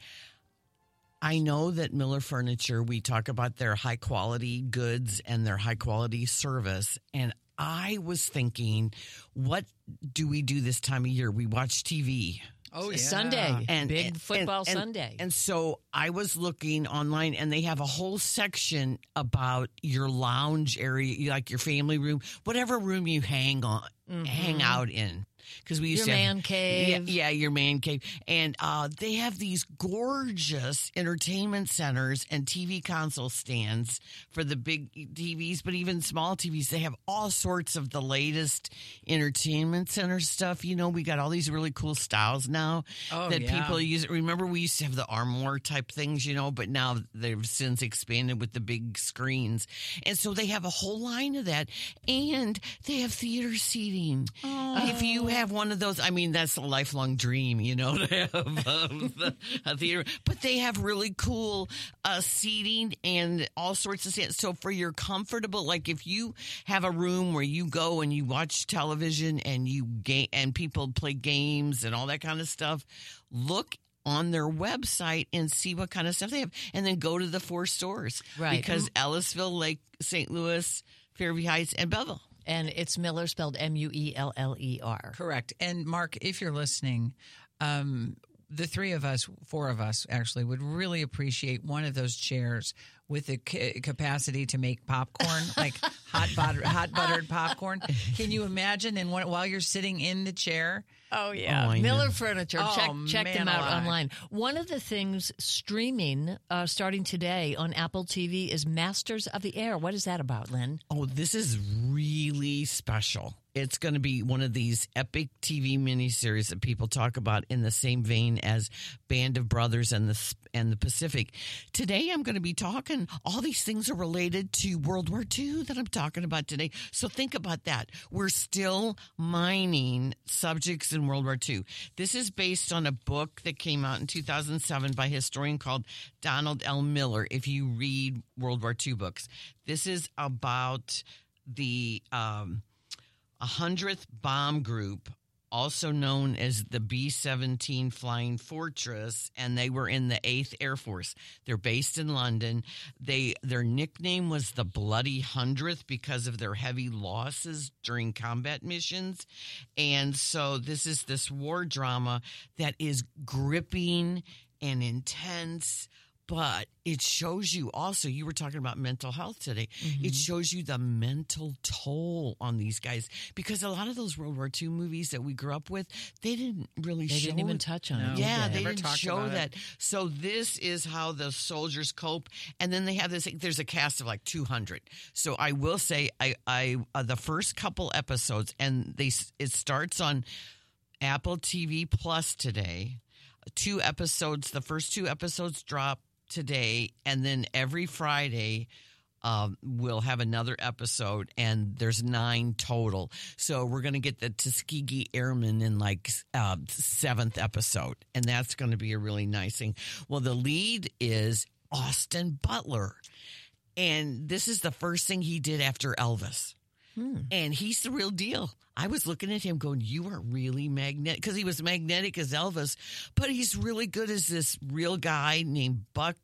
I know that Mueller Furniture, we talk about their high quality goods and their high quality service. And I was thinking, what do we do this time of year? We watch TV. Oh yeah. Sunday, And big and- football and- and- Sunday. And so I was looking online and they have a whole section about your lounge area, like your family room, whatever room you hang on, hang mm-hmm. out in. Because we used. Your to have- man cave. Yeah, yeah, your man cave. And uh, they have these gorgeous entertainment centers and TV console stands for the big TVs, but even small TVs. They have all sorts of the latest entertainment center stuff. You know, we got all these really cool styles now Oh, that yeah. people use. Remember, we used to have the armoire type things, you know, but now they've since expanded with the big screens. And so they have a whole line of that. And they have theater seating. If you have one of those, I mean, that's a lifelong dream, you know, [LAUGHS] to have um, [LAUGHS] a theater. But they have really cool uh, seating and all sorts of things. So for your comfortable, like if you have a room where you go and you watch television and you game and people play games and all that kind of stuff, look on their website and see what kind of stuff they have, and then go to the four stores, Right. Because Ellisville, Lake, St. Louis, Fairview Heights, and Belleville. And it's Mueller spelled M U E L L E R. Correct. And Mark, if you're listening, um, the three of us, four of us actually, would really appreciate one of those chairs with the ca- capacity to make popcorn, [LAUGHS] like hot butter, hot buttered popcorn. Can you imagine? And while you're sitting in the chair, Oh yeah, Oh, Mueller know. Furniture. Oh, check check man them out alive. online. One of the things streaming uh, starting today on Apple TV is Masters of the Air. What is that about, Lynn? Oh, this is really special. It's going to be one of these epic TV miniseries that people talk about in the same vein as Band of Brothers and the and the Pacific. Today, I'm going to be talking. All these things are related to World War II that I'm talking about today. So think about that. We're still mining subjects in World War II. This is based on a book that came out in 2007 by a historian called Donald L. Miller. If you read World War II books, this is about the um, 100th Bomb Group, also known as the B 17 Flying Fortress, and they were in the 8th Air Force. They're based in London. They Their nickname was the Bloody Hundredth because of their heavy losses during combat missions. And so this is this war drama that is gripping and intense but it shows you also you were talking about mental health today Mm-hmm. it shows you the mental toll on these guys because a lot of those world war ii movies that we grew up with they didn't really They show didn't even it. touch on No. it. yeah, they? they didn't show about it. that. So this is how the soldiers cope, and then they have this. There's a cast of like 200. So I will say, I, I, uh, the first couple episodes, and they, it starts on Apple TV Plus today. Two episodes. The first two episodes drop today, and then every Friday. Um, we'll have another episode, and there's nine total. So we're going to get the Tuskegee Airmen in like uh, seventh episode, and that's going to be a really nice thing. Well, the lead is Austin Butler, and this is the first thing he did after Elvis, and he's the real deal. I was looking at him going, You are really magnetic because he was magnetic as Elvis, but he's really good as this real guy named Buck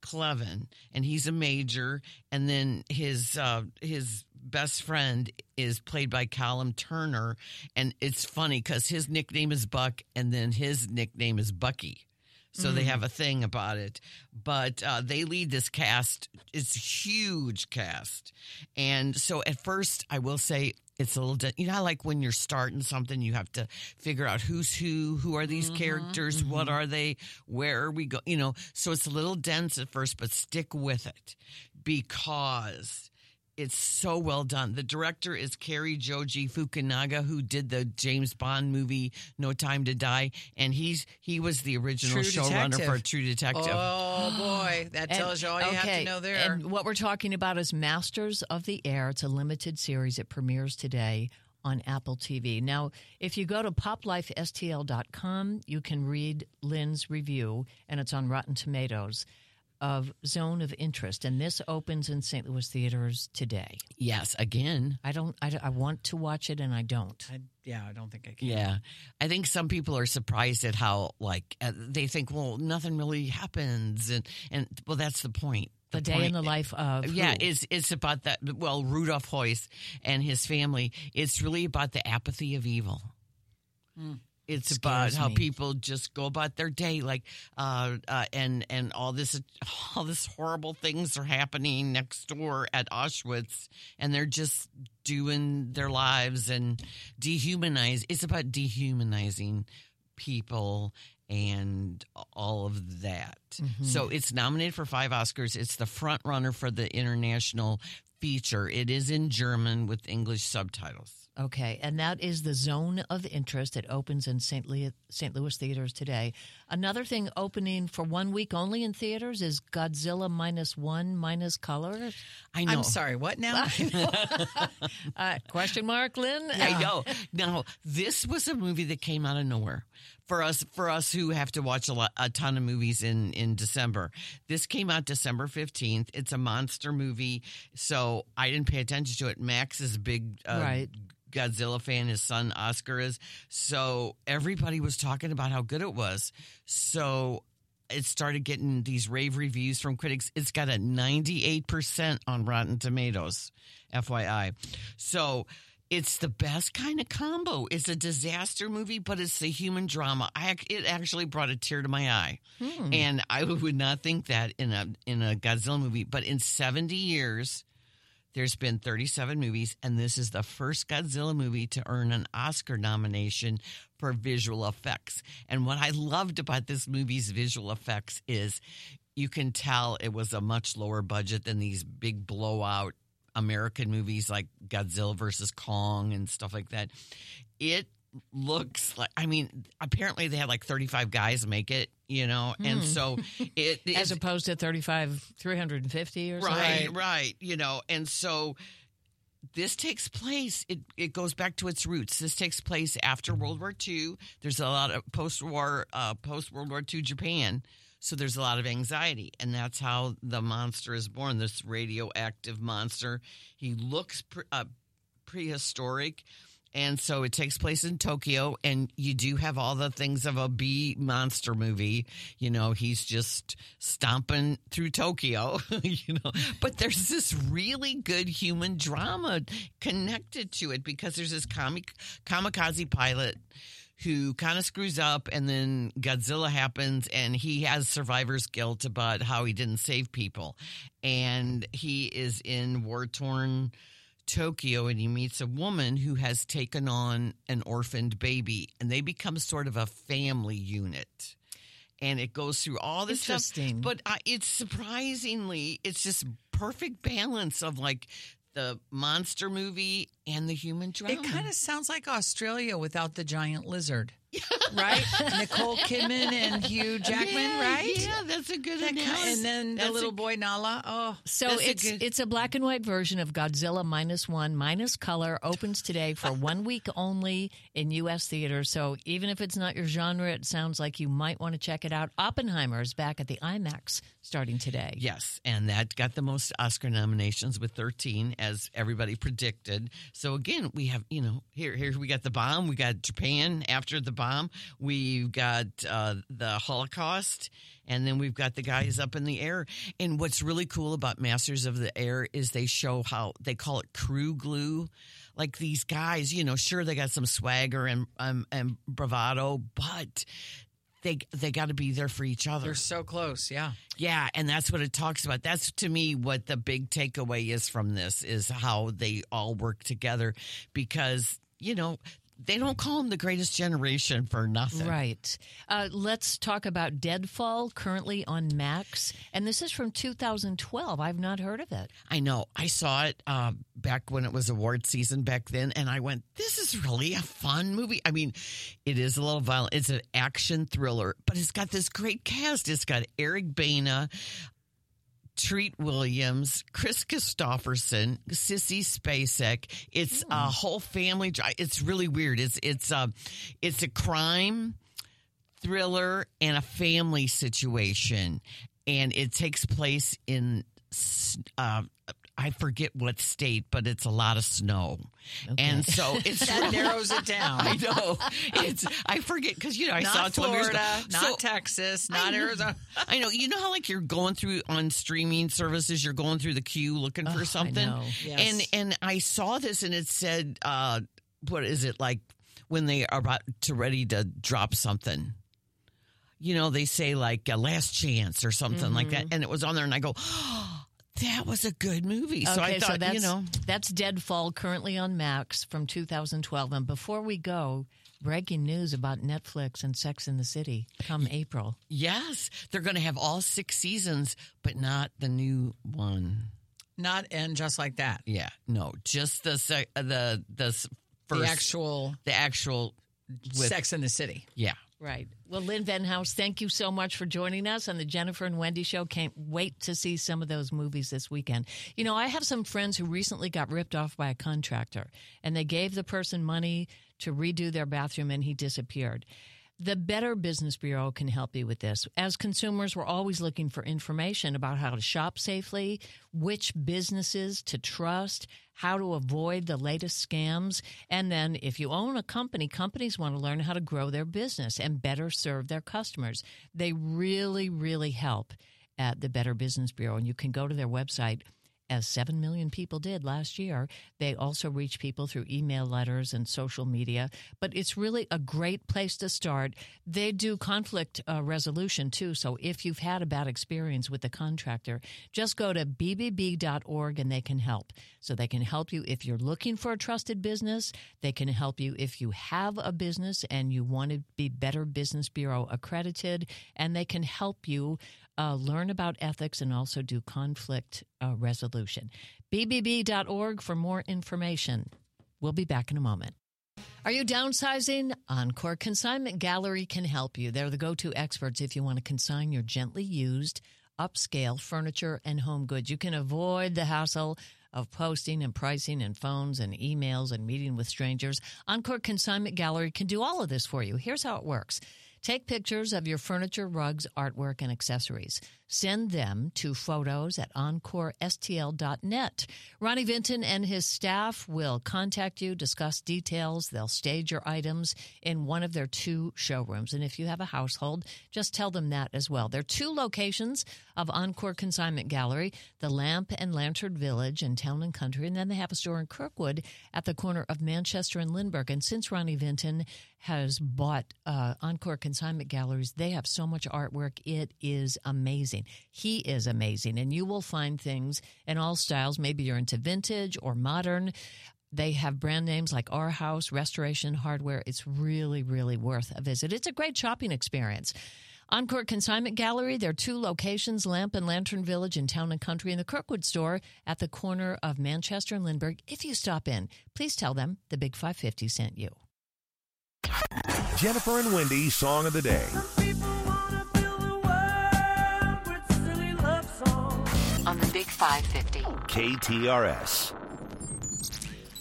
Cleven, and he's a major. And then his uh, his best friend is played by Callum Turner, and it's funny because his nickname is Buck, and then his nickname is Bucky. So they have mm. a thing about it. But uh, they lead this cast. It's a huge cast. And so at first, I will say, it's a little, de- you know, like when you're starting something, you have to figure out who's who, who are these mm-hmm, characters, what mm-hmm. are they, where are we go, you know. So it's a little dense at first, but stick with it because it's so well done. The director is Cary Joji Fukunaga, who did the James Bond movie No Time to Die, and he's he was the original True showrunner Detective. for True Detective. Oh boy, that And- tells you all you have to know there. And what we're talking about is Masters of the Air. It's a limited series. It premieres today on Apple TV. Now, if you go to poplifestl.com, you can read Lynn's review, and it's on Rotten Tomatoes of Zone of Interest. And this opens in St. Louis theaters today. Yes, again. I don't. I, I want to watch it, and I don't. I, yeah, I don't think I can. Yeah, I think some people are surprised at how like uh, they think, well, nothing really happens, and and well, that's the point. The, day point- in the life of Yeah, who? it's it's about that. Well, Rudolf Höss and his family. It's really about the apathy of evil. It's about how me. people just go about their day, like, uh, uh, and and all this, [LAUGHS] all this horrible things are happening next door at Auschwitz, and they're just doing their lives and dehumanize. It's about dehumanizing people and all of that. So it's nominated for five Oscars. It's the front runner for the international feature. It is in German with English subtitles. Okay, and that is the zone of interest. It opens in St. Louis, St. Louis theaters today. Another thing opening for one week only in theaters is Godzilla minus one minus color. I know. I'm sorry. What now? [LAUGHS] [LAUGHS] Uh, question mark, Lynn? I know. Now, this was a movie that came out of nowhere for us. For us who have to watch a, lot, a ton of movies in in December, this came out December fifteenth. It's a monster movie, so I didn't pay attention to it. Max is a big uh, Right. Godzilla fan. His son Oscar is. So everybody was talking about how good it was. So it started getting these rave reviews from critics. It's got a 98% on Rotten Tomatoes, FYI. So it's the best kind of combo. It's a disaster movie, but it's a human drama. I, it actually brought a tear to my eye. Hmm. And I would not think that in a in a Godzilla movie, but in 70 years there's been 37 movies, and this is the first Godzilla movie to earn an Oscar nomination for visual effects. And what I loved about this movie's visual effects is you can tell it was a much lower budget than these big blowout American movies like Godzilla versus Kong and stuff like that. It looks like, I mean, apparently they had like 35 guys make it, you know, and so it [LAUGHS] As opposed to 35, 350 or something? Right, right. You know, and so this takes place. It it goes back to its roots. This takes place after World War II. There's a lot of post war, uh, post World War II Japan. So there's a lot of anxiety, and that's how the monster is born. This radioactive monster. He looks pre- uh, prehistoric. And so it takes place in Tokyo, and you do have all the things of a B monster movie. You know, he's just stomping through Tokyo, [LAUGHS] you know. But there's this really good human drama connected to it because there's this comic, kamikaze pilot who kind of screws up, and then Godzilla happens, and he has survivor's guilt about how he didn't save people. And he is in war torn. Tokyo and he meets a woman who has taken on an orphaned baby and they become sort of a family unit. And it goes through all this stuff. But uh, it's surprisingly, it's just perfect balance of like the monster movie and the human drama. It kind of sounds like Australia without the giant lizard, right? [LAUGHS] Nicole Kidman and Hugh Jackman, yeah, right? Yeah, that's a good That and then the That's a- little boy Nala. Oh, So That's a it's good- it's a black and white version of Godzilla minus one minus color opens today for [LAUGHS] one week only in U.S. theaters. So even if it's not your genre, it sounds like you might want to check it out. Oppenheimer is back at the IMAX starting today. Yes, and that got the most Oscar nominations with 13, as everybody predicted. So again, we have you know here here we got the bomb, we got Japan after the bomb, we've got uh, the Holocaust, and then we've got the guys up in the air. And what's really cool about Masters of the Air is they show how they call it crew glue. Like these guys, you know, sure they got some swagger and um, and bravado, but they they got to be there for each other. They're so close. Yeah. Yeah, and that's what it talks about. That's to me what the big takeaway is from this is how they all work together because, you know, they don't call them the greatest generation for nothing. Right. Uh, let's talk about Deadfall, currently on Max. And this is from 2012. I've not heard of it. I know. I saw it uh, back when it was award season back then, and I went, "This is really a fun movie." I mean, it is a little violent. It's an action thriller, but it's got this great cast. It's got Eric Bana, Treat Williams, Kris Kristofferson, Sissy Spacek. It's a whole family. It's really weird. It's it's a it's a crime thriller and a family situation, and it takes place in uh, I forget what state, but it's a lot of snow, and so it's [LAUGHS] That narrows it down. [LAUGHS] I know it's I forget because you know I saw not it 12 years ago. Florida, not So- Texas, I not know. Arizona. I know. You know how like you're going through on streaming services, you're going through the queue looking Oh, for I something. Yes. And and I saw this and it said, uh, what is it like when they are about to ready to drop something? You know, they say like a last chance or something like Mm-hmm. that, and it was on there, and I go, [GASPS] oh, that was a good movie. so I Okay, thought, that's, you know, that's Deadfall, currently on Max from 2012. And before we go, breaking news about Netflix and Sex in the City come April. yes, they're going to have all six seasons, but not the new one. Not end just like that. Yeah, no, just the sec- uh, the the first the actual the actual with Sex in the City. yeah. Right. Well, Lynn Venhaus, thank you so much for joining us on the Jennifer and Wendy show. Can't wait to see some of those movies this weekend. You know, I have some friends who recently got ripped off by a contractor and they gave the person money to redo their bathroom and he disappeared. The Better Business Bureau can help you with this. As consumers, we're always looking for information about how to shop safely, which businesses to trust, how to avoid the latest scams. And then, if you own a company, companies want to learn how to grow their business and better serve their customers. They really, really help at the Better Business Bureau. And you can go to their website as 7 million people did last year. They also reach people through email letters and social media, but it's really a great place to start. They do conflict uh, resolution too, so if you've had a bad experience with the contractor, just go to bbb.org and they can help. So they can help you if you're looking for a trusted business, they can help you if you have a business and you want to be Better Business Bureau accredited, and they can help you uh, learn about ethics and also do conflict uh, resolution. BBB.org for more information. We'll be back in a moment. Are you downsizing? Encore Consignment Gallery can help you. They're the go to experts if you want to consign your gently used, upscale furniture and home goods. You can avoid the hassle of posting and pricing and phones and emails and meeting with strangers. Encore Consignment Gallery can do all of this for you. Here's how it works. Take pictures of your furniture, rugs, artwork, and accessories. Send them to photos at encorestl.net. Ronnie Vinton and his staff will contact you, discuss details. They'll stage your items in one of their two showrooms. And if you have a household, just tell them that as well. There are two locations of Encore Consignment Gallery the Lamp and Lantern Village in Town and Country. And then they have a store in Kirkwood at the corner of Manchester and Lindbergh. And since Ronnie Vinton has bought uh, Encore Consignment Galleries, they have so much artwork. It is amazing. He is amazing. And you will find things in all styles. Maybe you're into vintage or modern. They have brand names like Our House, Restoration Hardware. It's really, really worth a visit. It's a great shopping experience. Encore Consignment Gallery, there are two locations, Lamp and Lantern Village in Town and Country, and the Kirkwood store at the corner of Manchester and Lindbergh. If you stop in, please tell them the Big 550 sent you. Jennifer and Wendy Song of the Day. 550. KTRS.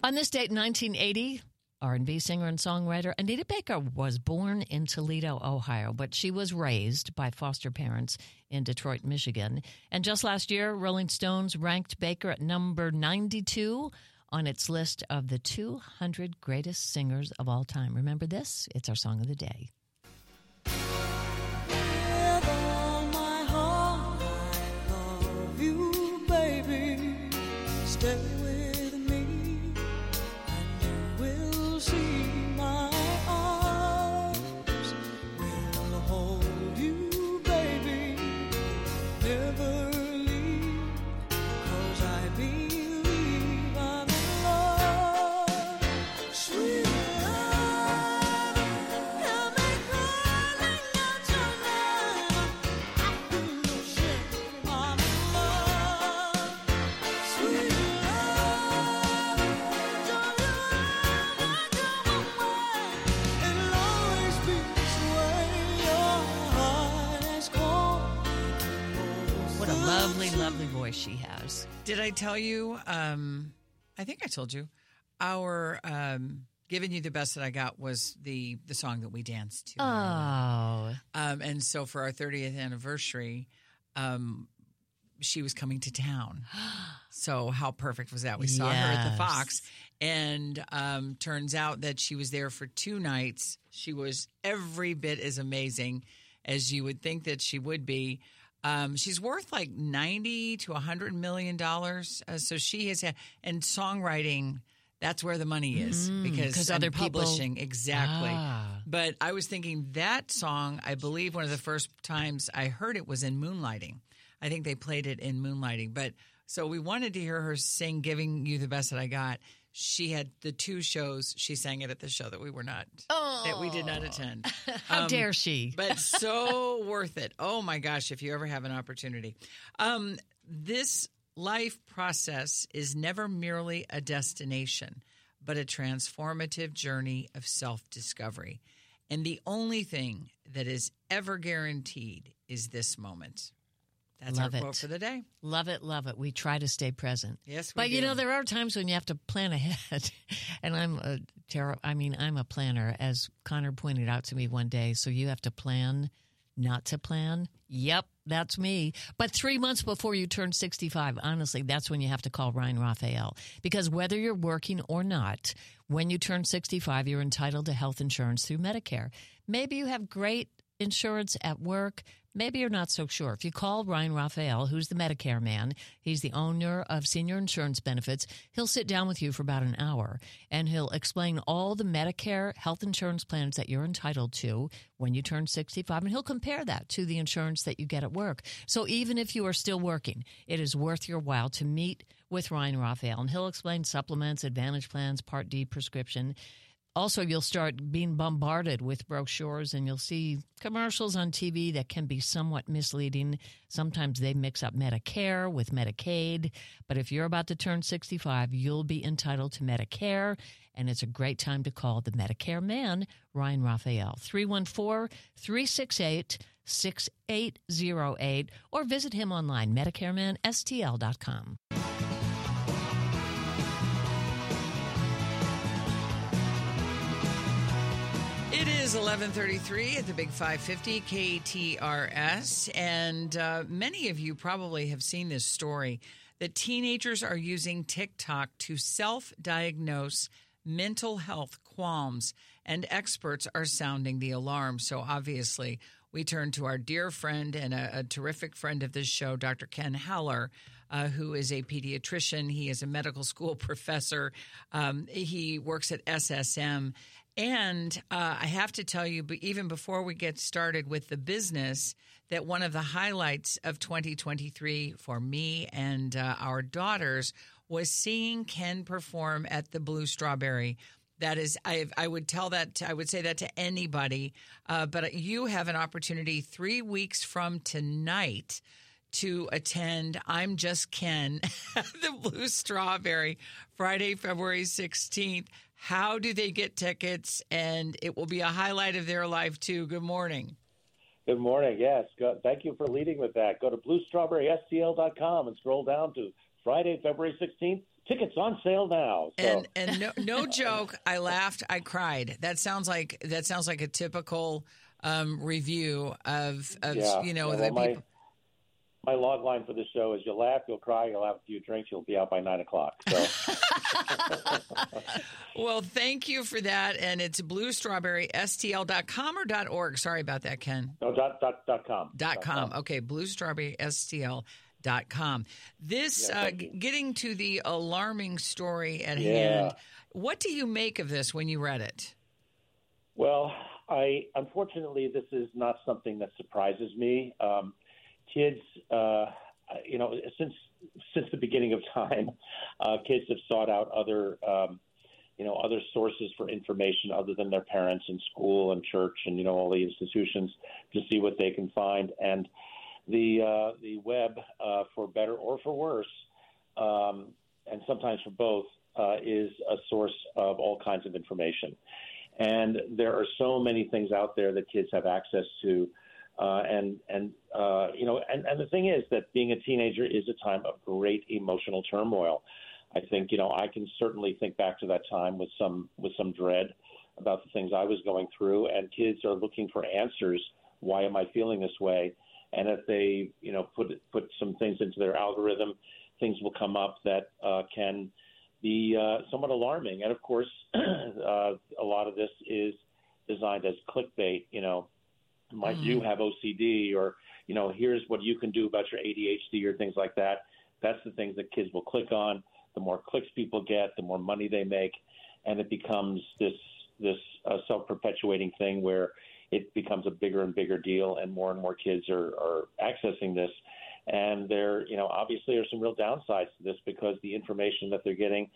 On this date in 1980, R&B singer and songwriter Anita Baker was born in Toledo, Ohio, but she was raised by foster parents in Detroit, Michigan. And just last year, Rolling Stones ranked Baker at number 92 on its list of the 200 greatest singers of all time. Remember this? It's our song of the day. Did I tell you? Um, I think I told you. Our um, "Giving You the Best That I Got" was the the song that we danced to. Oh, Um, and so for our 30th anniversary, um, she was coming to town. [GASPS] So how perfect was that? We saw her at the Fox, and um, turns out that she was there for two nights. She was every bit as amazing as you would think that she would be. Um, she's worth like ninety to a hundred million dollars. Uh, so she has had and songwriting. That's where the money is because 'cause and other people- publishing exactly. Ah. But I was thinking that song, I believe one of the first times I heard it was in Moonlighting. I think they played it in Moonlighting. But so we wanted to hear her sing Giving You the Best That I Got. She had the two shows. She sang it at the show that we were not, that we did not attend. [LAUGHS] how dare she? [LAUGHS] But so worth it. Oh my gosh, if you ever have an opportunity. Um, this life process is never merely a destination, but a transformative journey of self discovery. And the only thing that is ever guaranteed is this moment. That's Love our it. quote for the day. Love it, love it. We try to stay present. Yes, but you know there are times when you have to plan [LAUGHS] ahead, and I'm a terror. I mean, I'm a planner, as Connor pointed out to me one day. So you have to plan, not to plan. Yep, that's me. But three months before you turn 65, honestly, that's when you have to call Ryan Raphael because whether you're working or not, when you turn 65, you're entitled to health insurance through Medicare. Maybe you have great insurance at work. Maybe you're not so sure. If you call Ryan Raphael, who's the Medicare man, he's the owner of Senior Insurance Benefits, he'll sit down with you for about an hour and he'll explain all the Medicare health insurance plans that you're entitled to when you turn 65 and he'll compare that to the insurance that you get at work. So even if you are still working, it is worth your while to meet with Ryan Raphael and he'll explain supplements, advantage plans, Part D prescription. Also, you'll start being bombarded with brochures and you'll see commercials on TV that can be somewhat misleading. Sometimes they mix up Medicare with Medicaid. But if you're about to turn 65, you'll be entitled to Medicare. And it's a great time to call the Medicare man, Ryan Raphael, 314 368 6808, or visit him online, MedicareManSTL.com. is 11:33 at the Big 550 KTRS and uh, many of you probably have seen this story that teenagers are using TikTok to self-diagnose mental health qualms and experts are sounding the alarm. So obviously, we turn to our dear friend and a, a terrific friend of this show, Dr. Ken Haller, uh, who is a pediatrician. He is a medical school [LAUGHS] professor. Um, he works at SSM. And uh, I have to tell you, even before we get started with the business, that one of the highlights of 2023 for me and uh, our daughters was seeing Ken perform at the Blue Strawberry. That is, I, I would tell that, to, I would say that to anybody. Uh, but you have an opportunity three weeks from tonight to attend I'm Just Ken [LAUGHS] the Blue Strawberry Friday, February 16th. How do they get tickets? And it will be a highlight of their life, too. Good morning. Good morning. Yes. Go, thank you for leading with that. Go to bluestrawberrystl.com and scroll down to Friday, February 16th. Tickets on sale now. So, And and no, no [LAUGHS] joke, I laughed, I cried. That sounds like that sounds like a typical um, review of of yeah, you know yeah, the well, my, people. My log line for the show is you'll laugh, you'll cry, you'll have a few drinks, you'll be out by 9 o'clock. So, [LAUGHS] Well, thank you for that. And it's bluestrawberrystl.com or dot .org. Sorry about that, Ken. no, dot, dot, dot com. Dot com. Okay, bluestrawberrystl.com. This, Yeah, uh, g- getting to the alarming story at Yeah. hand, what do you make of this when you read it? Well, I unfortunately this is not something that surprises me. Um, kids, uh, you know, since since the beginning of time, uh, kids have sought out other, um, you know, other sources for information other than their parents and school and church and you know all the institutions to see what they can find. And the uh, the web, uh, for better or for worse, um, and sometimes for both, uh, is a source of all kinds of information. And there are so many things out there that kids have access to. Uh, and and uh, you know, and, and the thing is that being a teenager is a time of great emotional turmoil. I think you know I can certainly think back to that time with some with some dread about the things I was going through, and kids are looking for answers. Why am I feeling this way? And if they you know put put some things into their algorithm, things will come up that uh, can be uh, somewhat alarming. And of course, [CLEARS THROAT] uh, a lot of this is designed as clickbait. You know, might Mm-hmm. you have OCD or you know here's what you can do about your ADHD or things like that. That's the things that kids will click on. The more clicks people get, the more money they make, and it becomes this this uh, self-perpetuating thing where it becomes a bigger and bigger deal, and more and more kids are, are accessing this. And there, you know, obviously, there's some real downsides to this because the information that they're getting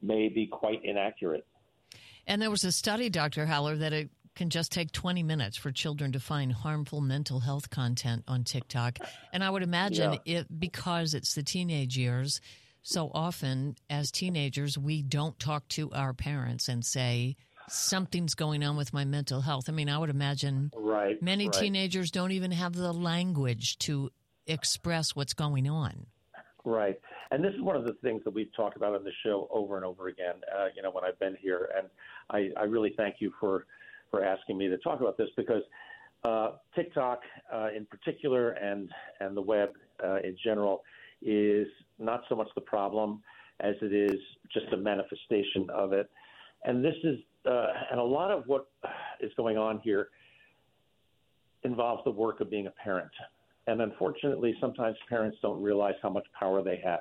may be quite inaccurate. And there was a study, Dr. Haller, that it can just take 20 minutes for children to find harmful mental health content on TikTok. And I would imagine it because it's the teenage years. So often, as teenagers, we don't talk to our parents and say, something's going on with my mental health. I mean, I would imagine Right. many right. teenagers don't even have the language to express what's going on. Right. And this is one of the things that we've talked about on the show over and over again, uh, you know, when I've been here. And I, I really thank you for, for asking me to talk about this because uh, TikTok uh, in particular and, and the web uh, in general is not so much the problem as it is just a manifestation of it. And this is, uh, and a lot of what is going on here involves the work of being a parent. And unfortunately, sometimes parents don't realize how much power they have.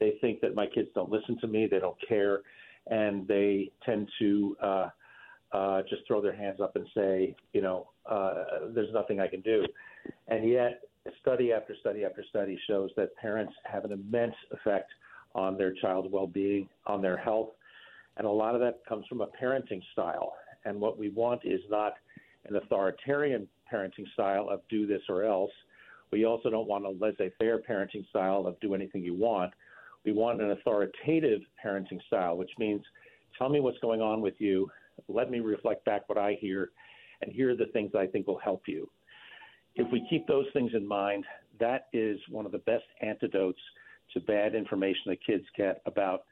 They think that my kids don't listen to me, they don't care, and they tend to uh, just throw their hands up and say, you know, uh, there's nothing I can do. And yet, study after study after study shows that parents have an immense effect on their child's well being, on their health. And a lot of that comes from a parenting style. And what we want is not an authoritarian parenting style of do this or else. We also don't want a laissez faire parenting style of do anything you want. We want an authoritative parenting style, which means tell me what's going on with you, let me reflect back what I hear, and here are the things I think will help you. If we keep those things in mind, that is one of the best antidotes to bad information that kids get about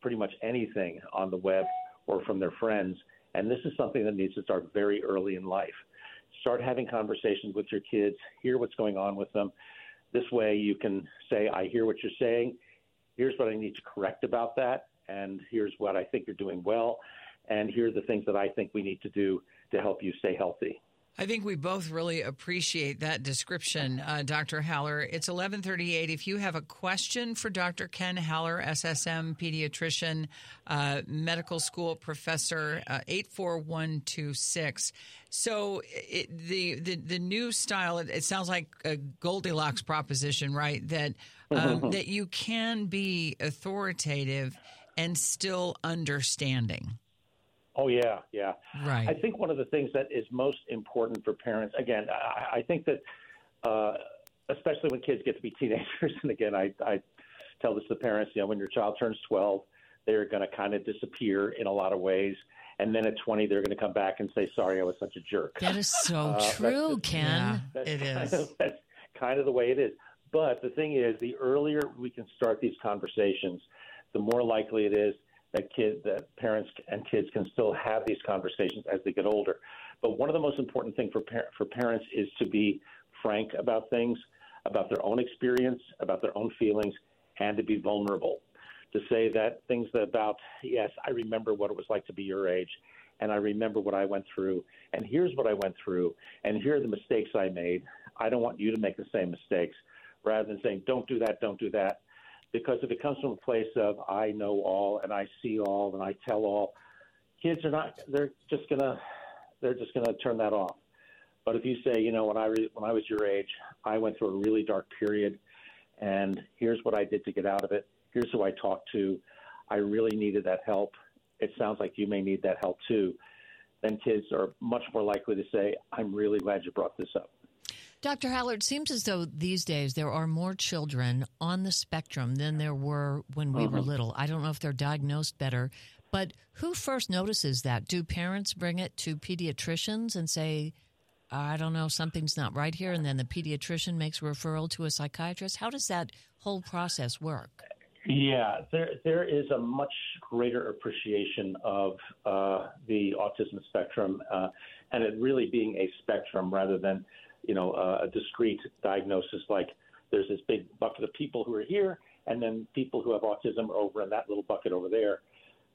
pretty much anything on the web or from their friends. And this is something that needs to start very early in life. Start having conversations with your kids, hear what's going on with them. This way, you can say, I hear what you're saying. Here's what I need to correct about that. And here's what I think you're doing well. And here are the things that I think we need to do to help you stay healthy. I think we both really appreciate that description, uh, Dr. Haller. It's 1138. If you have a question for Dr. Ken Haller, SSM pediatrician, uh, medical school professor, uh, 84126. So it, the, the, the new style, it, it sounds like a Goldilocks proposition, right? That, um, [LAUGHS] that you can be authoritative and still understanding. Oh yeah, yeah. Right. I think one of the things that is most important for parents, again, I, I think that uh, especially when kids get to be teenagers, [LAUGHS] and again, I, I tell this to parents, you know, when your child turns 12, they're going to kind of disappear in a lot of ways. And then at 20, they're going to come back and say, sorry, I was such a jerk. That is so Uh, true, just- Ken. It is. of- [LAUGHS] that's kind of the way it is. But the thing is, the earlier we can start these conversations, the more likely it is that kids, that parents and kids can still have these conversations as they get older. But one of the most important things for par- for parents is to be frank about things, about their own experience, about their own feelings, and to be vulnerable. To say that things that about yes, I remember what it was like to be your age, and I remember what I went through, and here's what I went through, and here are the mistakes I made. I don't want you to make the same mistakes. Rather than saying, don't do that, don't do that. Because if it comes from a place of, I know all and I see all and I tell all, kids are not, they're just to, they're just to turn that off. But if you say, you know, when I, re- when I was your age, I went through a really dark period and here's what I did to get out of it. Here's who I talked to. I really needed that help. It sounds like you may need that help too. Then kids are much more likely to say, I'm really glad you brought this up. Dr. Haller, it seems as though these days there are more children on the spectrum than there were when we were little. I don't know if they're diagnosed better, but who first notices that? Do parents bring it to pediatricians and say, I don't know, something's not right here, and then the pediatrician makes a referral to a psychiatrist? How does that whole process work? Yeah, there there is a much greater appreciation of uh, the autism spectrum, uh, and it really being a spectrum rather than, you know, uh, a discrete diagnosis. Like there's this big bucket of people who are here, and then people who have autism are over in that little bucket over there.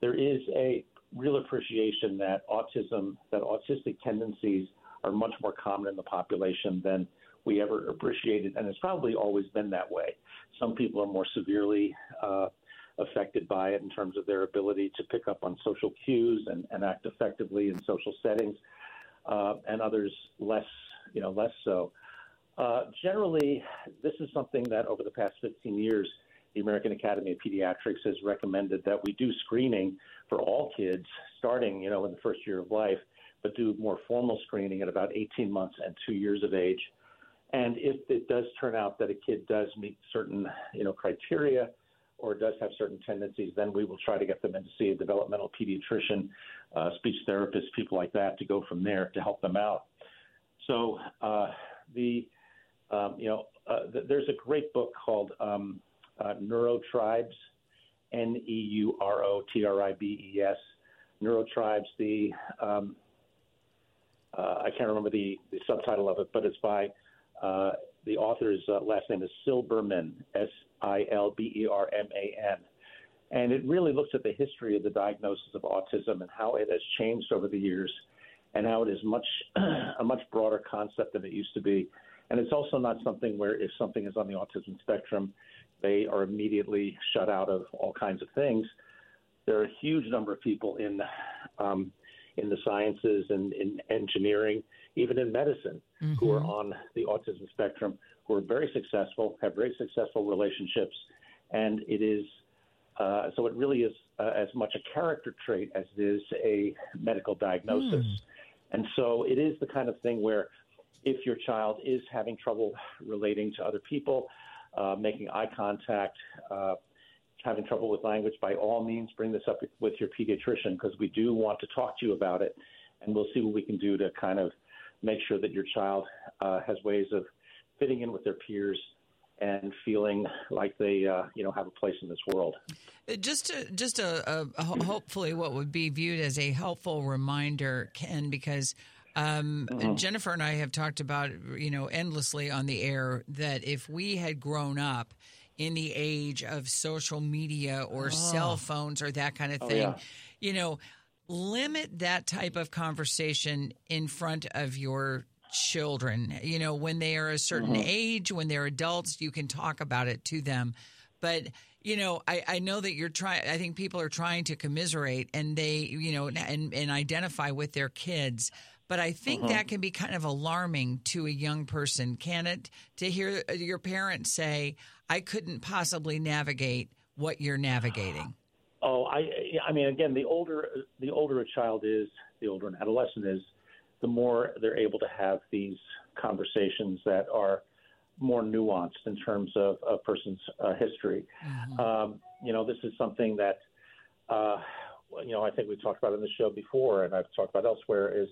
There is a real appreciation that autism, that autistic tendencies are much more common in the population than we ever appreciated, and it's probably always been that way. Some people are more severely uh, affected by it in terms of their ability to pick up on social cues and, and act effectively in social settings, uh, and others less, you know, less so. Uh, generally, this is something that over the past 15 years, the American Academy of Pediatrics has recommended that we do screening for all kids, starting, you know, in the first year of life, but do more formal screening at about 18 months and two years of age. And if it does turn out that a kid does meet certain, you know, criteria or does have certain tendencies, then we will try to get them in to see a developmental pediatrician, uh, speech therapist, people like that, to go from there to help them out. So uh, the, um, you know, uh, th- there's a great book called um, uh, Neurotribes, N E U R O T R I B E S, Neurotribes. The um, uh, I can't remember the, the subtitle of it, but it's by uh, the author's last name is Silberman, S I L B E R M A N. And it really looks at the history of the diagnosis of autism and how it has changed over the years and how it is much [CLEARS THROAT] a much broader concept than it used to be. And it's also not something where if something is on the autism spectrum, they are immediately shut out of all kinds of things. There are a huge number of people in um, in the sciences and in engineering, even in medicine, mm-hmm. who are on the autism spectrum, who are very successful, have very successful relationships, and it is uh, so it really is uh, as much a character trait as it is a medical diagnosis. Mm. And so it is the kind of thing where if your child is having trouble relating to other people, uh, making eye contact, uh, having trouble with language, by all means, bring this up with your pediatrician because we do want to talk to you about it, and we'll see what we can do to kind of make sure that your child uh, has ways of fitting in with their peers and feeling like they uh, you know have a place in this world. Just to, just a, a, hopefully what would be viewed as a helpful reminder, Ken, because um, mm-hmm. Jennifer and I have talked about you know endlessly on the air that if we had grown up in the age of social media or oh. cell phones or that kind of thing, oh, yeah. you know, limit that type of conversation in front of your children. You know, when they are a certain mm-hmm. age, when they're adults, you can talk about it to them. But you know, I, I know that you're trying. I think people are trying to commiserate and they, you know, and, and identify with their kids. But I think uh-huh. that can be kind of alarming to a young person, can it? To hear your parents say, "I couldn't possibly navigate what you're navigating." Oh, I, I mean, again, the older the older a child is, the older an adolescent is, the more they're able to have these conversations that are more nuanced in terms of a person's uh, history. Mm-hmm. Um, you know, this is something that, uh, you know, I think we've talked about in the show before, and I've talked about elsewhere. Is,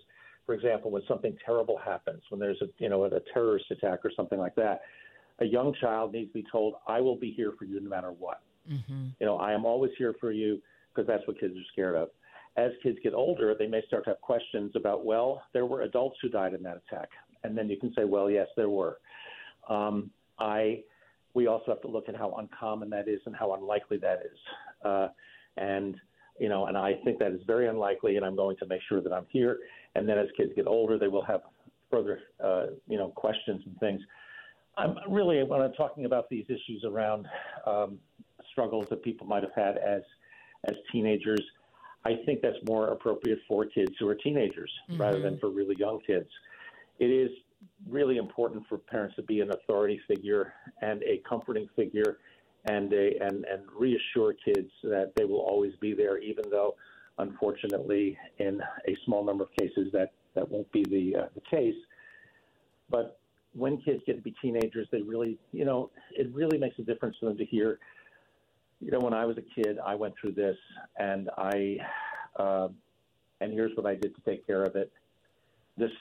for example, when something terrible happens, when there's a you know a terrorist attack or something like that, a young child needs to be told, "I will be here for you no matter what." Mm-hmm. You know, I am always here for you because that's what kids are scared of. As kids get older, they may start to have questions about, well, there were adults who died in that attack, and then you can say, well, yes, there were. Um, I we also have to look at how uncommon that is and how unlikely that is. Uh, and you know, and I think that is very unlikely, and I'm going to make sure that I'm here. And then as kids get older, they will have further, uh, you know, questions and things. I'm really when I'm talking about these issues around um, struggles that people might have had as as teenagers. I think that's more appropriate for kids who are teenagers mm-hmm. rather than for really young kids. It is really important for parents to be an authority figure and a comforting figure and a, and and reassure kids that they will always be there even though unfortunately in a small number of cases that that won't be the uh, the case but when kids get to be teenagers they really you know it really makes a difference for them to hear you know when I was a kid I went through this and I uh, and here's what I did to take care of it this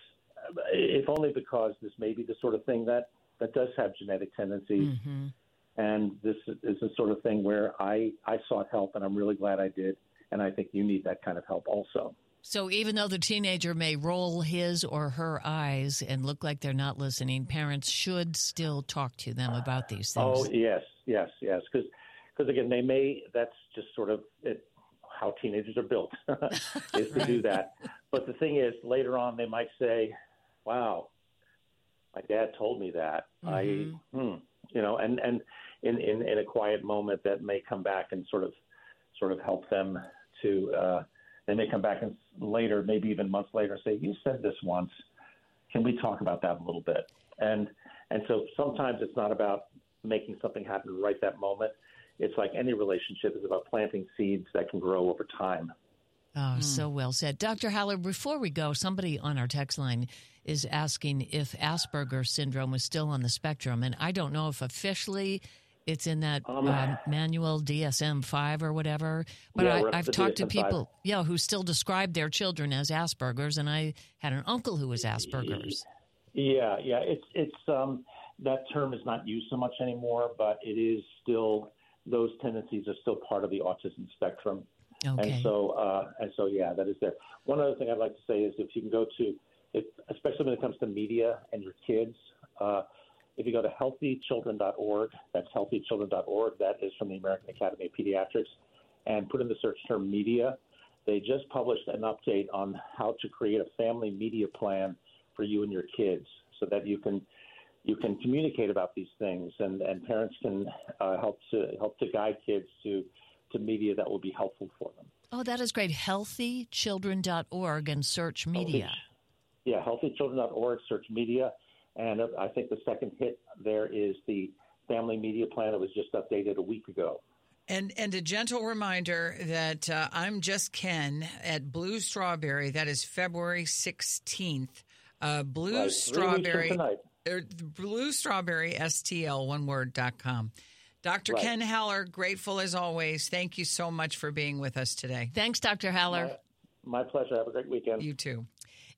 if only because this may be the sort of thing that that does have genetic tendencies. Mm-hmm. And this is the sort of thing where I, I sought help, and I'm really glad I did. And I think you need that kind of help also. So even though the teenager may roll his or her eyes and look like they're not listening, parents should still talk to them about these things. Oh yes, yes, yes. Because again, they may. That's just sort of it, how teenagers are built [LAUGHS] is to do that. But the thing is, later on, they might say, "Wow, my dad told me that." I, hmm, you know, and and in, in in a quiet moment, that may come back and sort of sort of help them to. Uh, they may come back and later, maybe even months later, say, "You said this once. Can we talk about that a little bit?" And and so sometimes it's not about making something happen right that moment. It's like any relationship is about planting seeds that can grow over time. Oh, so well said. Dr. Haller, before we go, somebody on our text line is asking if Asperger's syndrome is still on the spectrum. And I don't know if officially it's in that Um, um, manual DSM 5 or whatever. But Yeah, I, I've talked to DSM-5. people, yeah, who still describe their children as Asperger's. And I had an uncle who was Asperger's. Yeah, yeah. It's it's um, that term is not used so much anymore, but it is still those tendencies are still part of the autism spectrum. Okay. And so uh, and so yeah, that is there. One other thing I'd like to say is if you can go to, if, especially when it comes to media and your kids. Uh, if you go to healthychildren.org, that's healthychildren.org. That is from the American Academy of Pediatrics, and put in the search term media. They just published an update on how to create a family media plan for you and your kids, so that you can you can communicate about these things, and, and parents can uh, help to help to guide kids to to media that will be helpful for them. Oh, that is great. Healthychildren.org and search media. Yeah, healthychildren.org, search media. And uh, I think the second hit there is the family media plan that was just updated a week ago. And and a gentle reminder that uh, I'm just Ken at Blue Strawberry. That is February 16th. Uh, Blue Right, three weeks from Strawberry. Tonight. Blue Strawberry STL one word dot com. Dr. Right. Ken Haller, grateful as always. Thank you so much for being with us today. Thanks, Dr. Haller. My pleasure. Have a great weekend. You too.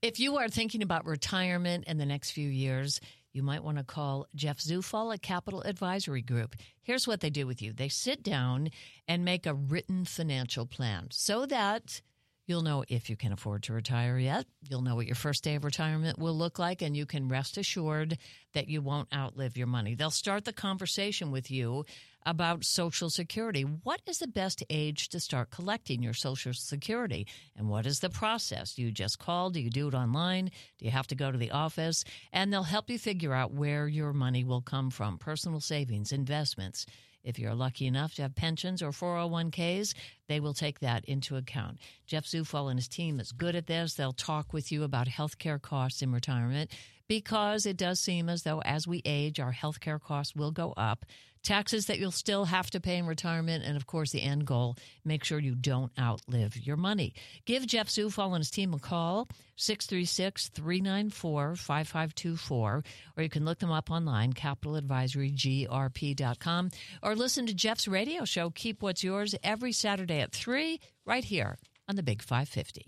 If you are thinking about retirement in the next few years, you might want to call Jeff Zufall at Capital Advisory Group. Here's what they do with you they sit down and make a written financial plan so that you'll know if you can afford to retire yet. You'll know what your first day of retirement will look like, and you can rest assured that you won't outlive your money. They'll start the conversation with you about Social Security. What is the best age to start collecting your Social Security? And what is the process? Do you just call? Do you do it online? Do you have to go to the office? And they'll help you figure out where your money will come from personal savings, investments. If you're lucky enough to have pensions or 401ks, they will take that into account. Jeff Zufall and his team is good at this. They'll talk with you about healthcare costs in retirement because it does seem as though as we age, our healthcare costs will go up. Taxes that you'll still have to pay in retirement, and of course, the end goal make sure you don't outlive your money. Give Jeff Zufall and his team a call, 636 394 5524, or you can look them up online, capitaladvisorygrp.com, or listen to Jeff's radio show, Keep What's Yours, every Saturday at 3, right here on the Big 550.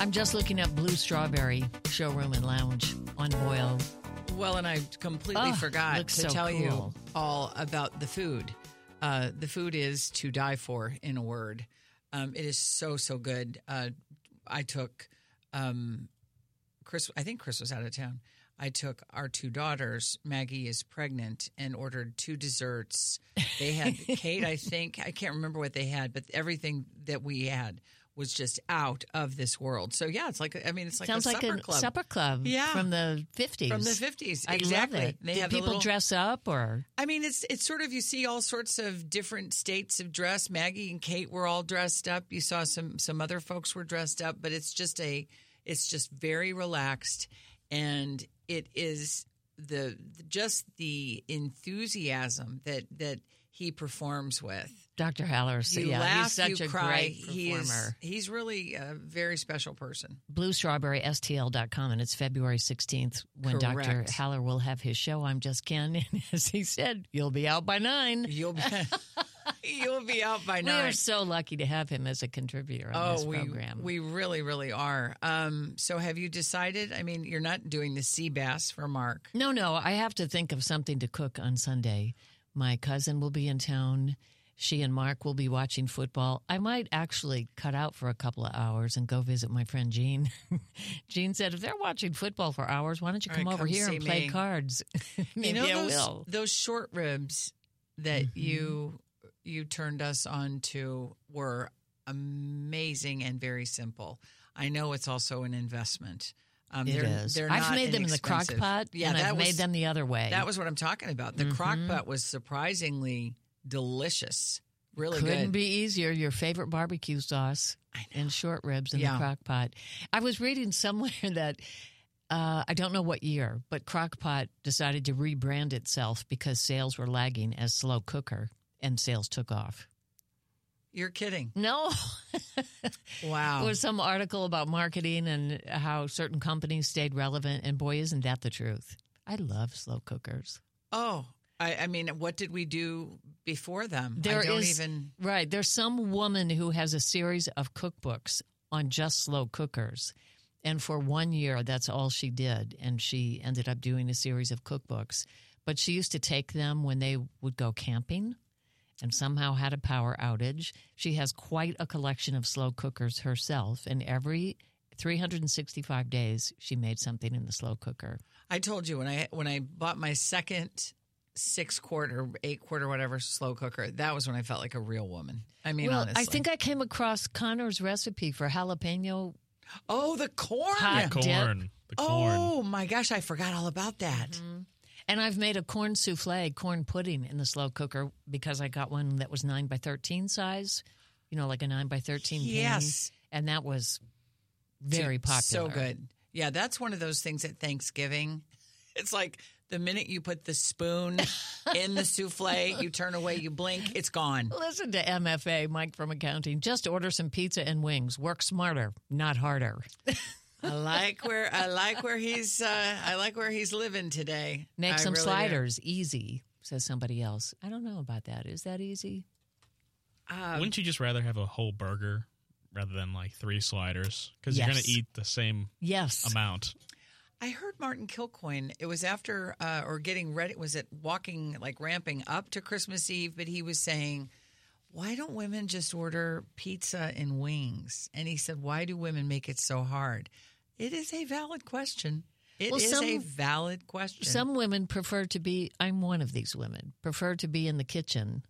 I'm just looking at Blue Strawberry Showroom and Lounge on Boyle. Well, and I completely Oh, forgot to so tell you all about the food. Uh, the food is to die for, in a word. Um, it is so so good. Uh, I took um, Chris. I think Chris was out of town. I took our two daughters. Maggie is pregnant and ordered two desserts. They had [LAUGHS] Kate. I think I can't remember what they had, but everything that we had was just out of this world. So yeah, it's like I mean, it's like Sounds a like supper a club. supper club Yeah. from the 50s. From the 50s, I exactly. love it. They people little- dress up or? I mean, it's it's sort of you see all sorts of different states of dress. Maggie and Kate were all dressed up. You saw some some other folks were dressed up, but it's just a it's just very relaxed, and it is the just the enthusiasm that that he performs with. Dr. Haller, so You yeah, laugh, he's such you a cry. great He is performer. he's really a very special person. BlueStrawberrySTL.com, and it's February 16th when Dr. Haller will have his show. I'm Just Ken. [LAUGHS] And as he said, you'll be out by nine. You'll be [LAUGHS] [LAUGHS] You'll be out by nine. We are so lucky to have him as a contributor on Oh, this we program. we really really are. Um, so have you decided? I mean, you're not doing the sea bass for Mark. No, no, I have to think of something to cook on Sunday. My cousin will be in town. She and Mark will be watching football. I might actually cut out for a couple of hours and go visit my friend Jean. [LAUGHS] Jean said, if they're watching football for hours, why don't you come right, over come here and play me." cards? [LAUGHS] Maybe you know I those will. those short ribs that Mm-hmm. you you turned us on to were amazing and very simple. I know it's also an investment. Um, It they're, is. They're I've made them in the crock pot, Yeah, I've was, made them the other way. That was what I'm talking about. The crock pot was surprisingly delicious. Really Couldn't good. be easier. Your favorite barbecue sauce and short ribs in Yeah. the crock pot. I was reading somewhere [LAUGHS] that uh, I don't know what year, but Crockpot decided to rebrand itself because sales were lagging as slow cooker, and sales took off. You're kidding. No, [LAUGHS] Wow. There was some article about marketing and how certain companies stayed relevant, and boy, isn't that the truth. I love slow cookers. oh, I, I mean, what did we do before them? There I don't is- even. right. There's some woman who has a series of cookbooks on just slow cookers. And for one year, that's all she did. And she ended up doing a series of cookbooks. But she used to take them when they would go camping and somehow had a power outage. She has quite a collection of slow cookers herself. And every 365 days, she made something in the slow cooker. I told you when I when I bought my second six quart or eight quart or whatever slow cooker, that was when I felt like a real woman. I mean, well, honestly. I think I came across Connor's recipe for jalapeno Oh, the corn. Hot dip. Corn. The corn. Oh my gosh, I forgot all about that. Mm-hmm. And I've made a corn souffle, corn pudding in the slow cooker because I got one that was 9 by 13 size, you know, like a 9 by 13 pan. Yes. And that was very popular. So good. Yeah, that's one of those things at Thanksgiving. [LAUGHS] It's like the minute you put the spoon [LAUGHS] in the souffle, you turn away, you blink, it's gone. Listen to MFA, Mike from accounting. Just order some pizza and wings. Work smarter, not harder. [LAUGHS] I like where I like where he's uh, I like where he's living today. Make I some really do. sliders easy, says somebody else. I don't know about that. Is that easy? Wouldn't you just rather have a whole burger rather than like three sliders? Because you're going to eat the same Yes. amount. I heard Martin Kilcoyne. It was after uh, or getting ready. Was it walking like ramping up to Christmas Eve? But he was saying, "Why don't women just order pizza and wings?" And he said, "Why do women make it so hard?" It is a valid question. It is Well, a some- valid question. Some women prefer to be, I'm one of these women, prefer to be in the kitchen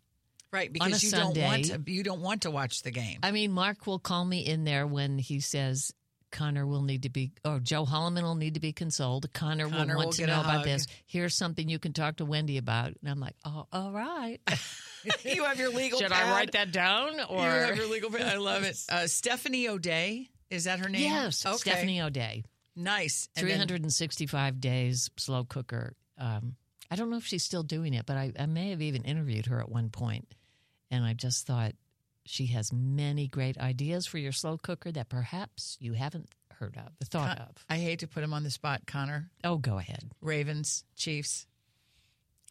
right because a you don't want to. You don't want to watch the game. I mean, Mark will call me in there when he says Connor will need to be, or Joe Holloman will need to be consoled. Connor, Connor will will want to know about this. Here's something you can talk to Wendy about. And I'm like, oh, all right. [LAUGHS] you have your legal. [LAUGHS] Should pad. I write that down? Or You have your legal. pad. I love it. [LAUGHS] Uh, Stephanie O'Dea is that her name? yes, Okay. Stephanie O'Dea. Nice. And then- 365 days slow cooker. Um, I don't know if she's still doing it, but I, I may have even interviewed her at one point, and I just thought she has many great ideas for your slow cooker that perhaps you haven't heard of, thought Con- of. I hate to put him on the spot, Connor. Oh, go ahead. Ravens, Chiefs.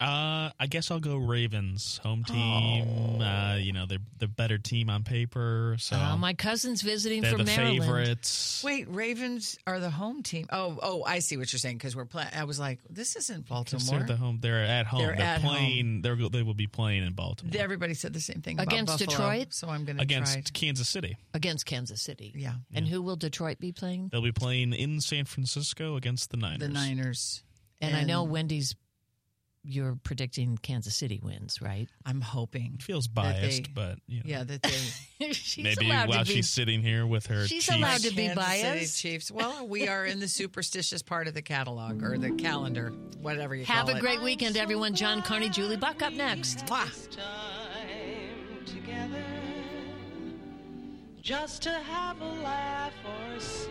Uh, I guess I'll go Ravens home team. Uh, you know, they're the better team on paper, so Uh, my cousin's visiting they're from the Maryland. favorites. Wait, Ravens are the home team. Oh, oh, I see what you're saying because we're playing. I was like, this isn't Baltimore. They're the home. They're at home. They're They're, at playing. They're they will be playing in Baltimore Everybody said the same thing about Against Buffalo, Detroit? so I'm going to against try. Kansas City. Against Kansas City. Yeah. And who will Detroit be playing? They'll be playing in San Francisco against the Niners. The Niners. And, I know Wendy's, you're predicting Kansas City wins, right? I'm hoping. Feels that they- biased, but you know, Yeah, that they. [LAUGHS] she's maybe allowed while to be she's sitting here with her She's Chiefs. allowed to be Kansas City biased. Chiefs. Well, we are in the superstitious part of the catalog or the calendar, whatever you Have call a it. great weekend, everyone. John Carney, Julie Buck up next. Mwah. time together just to have a laugh or sing.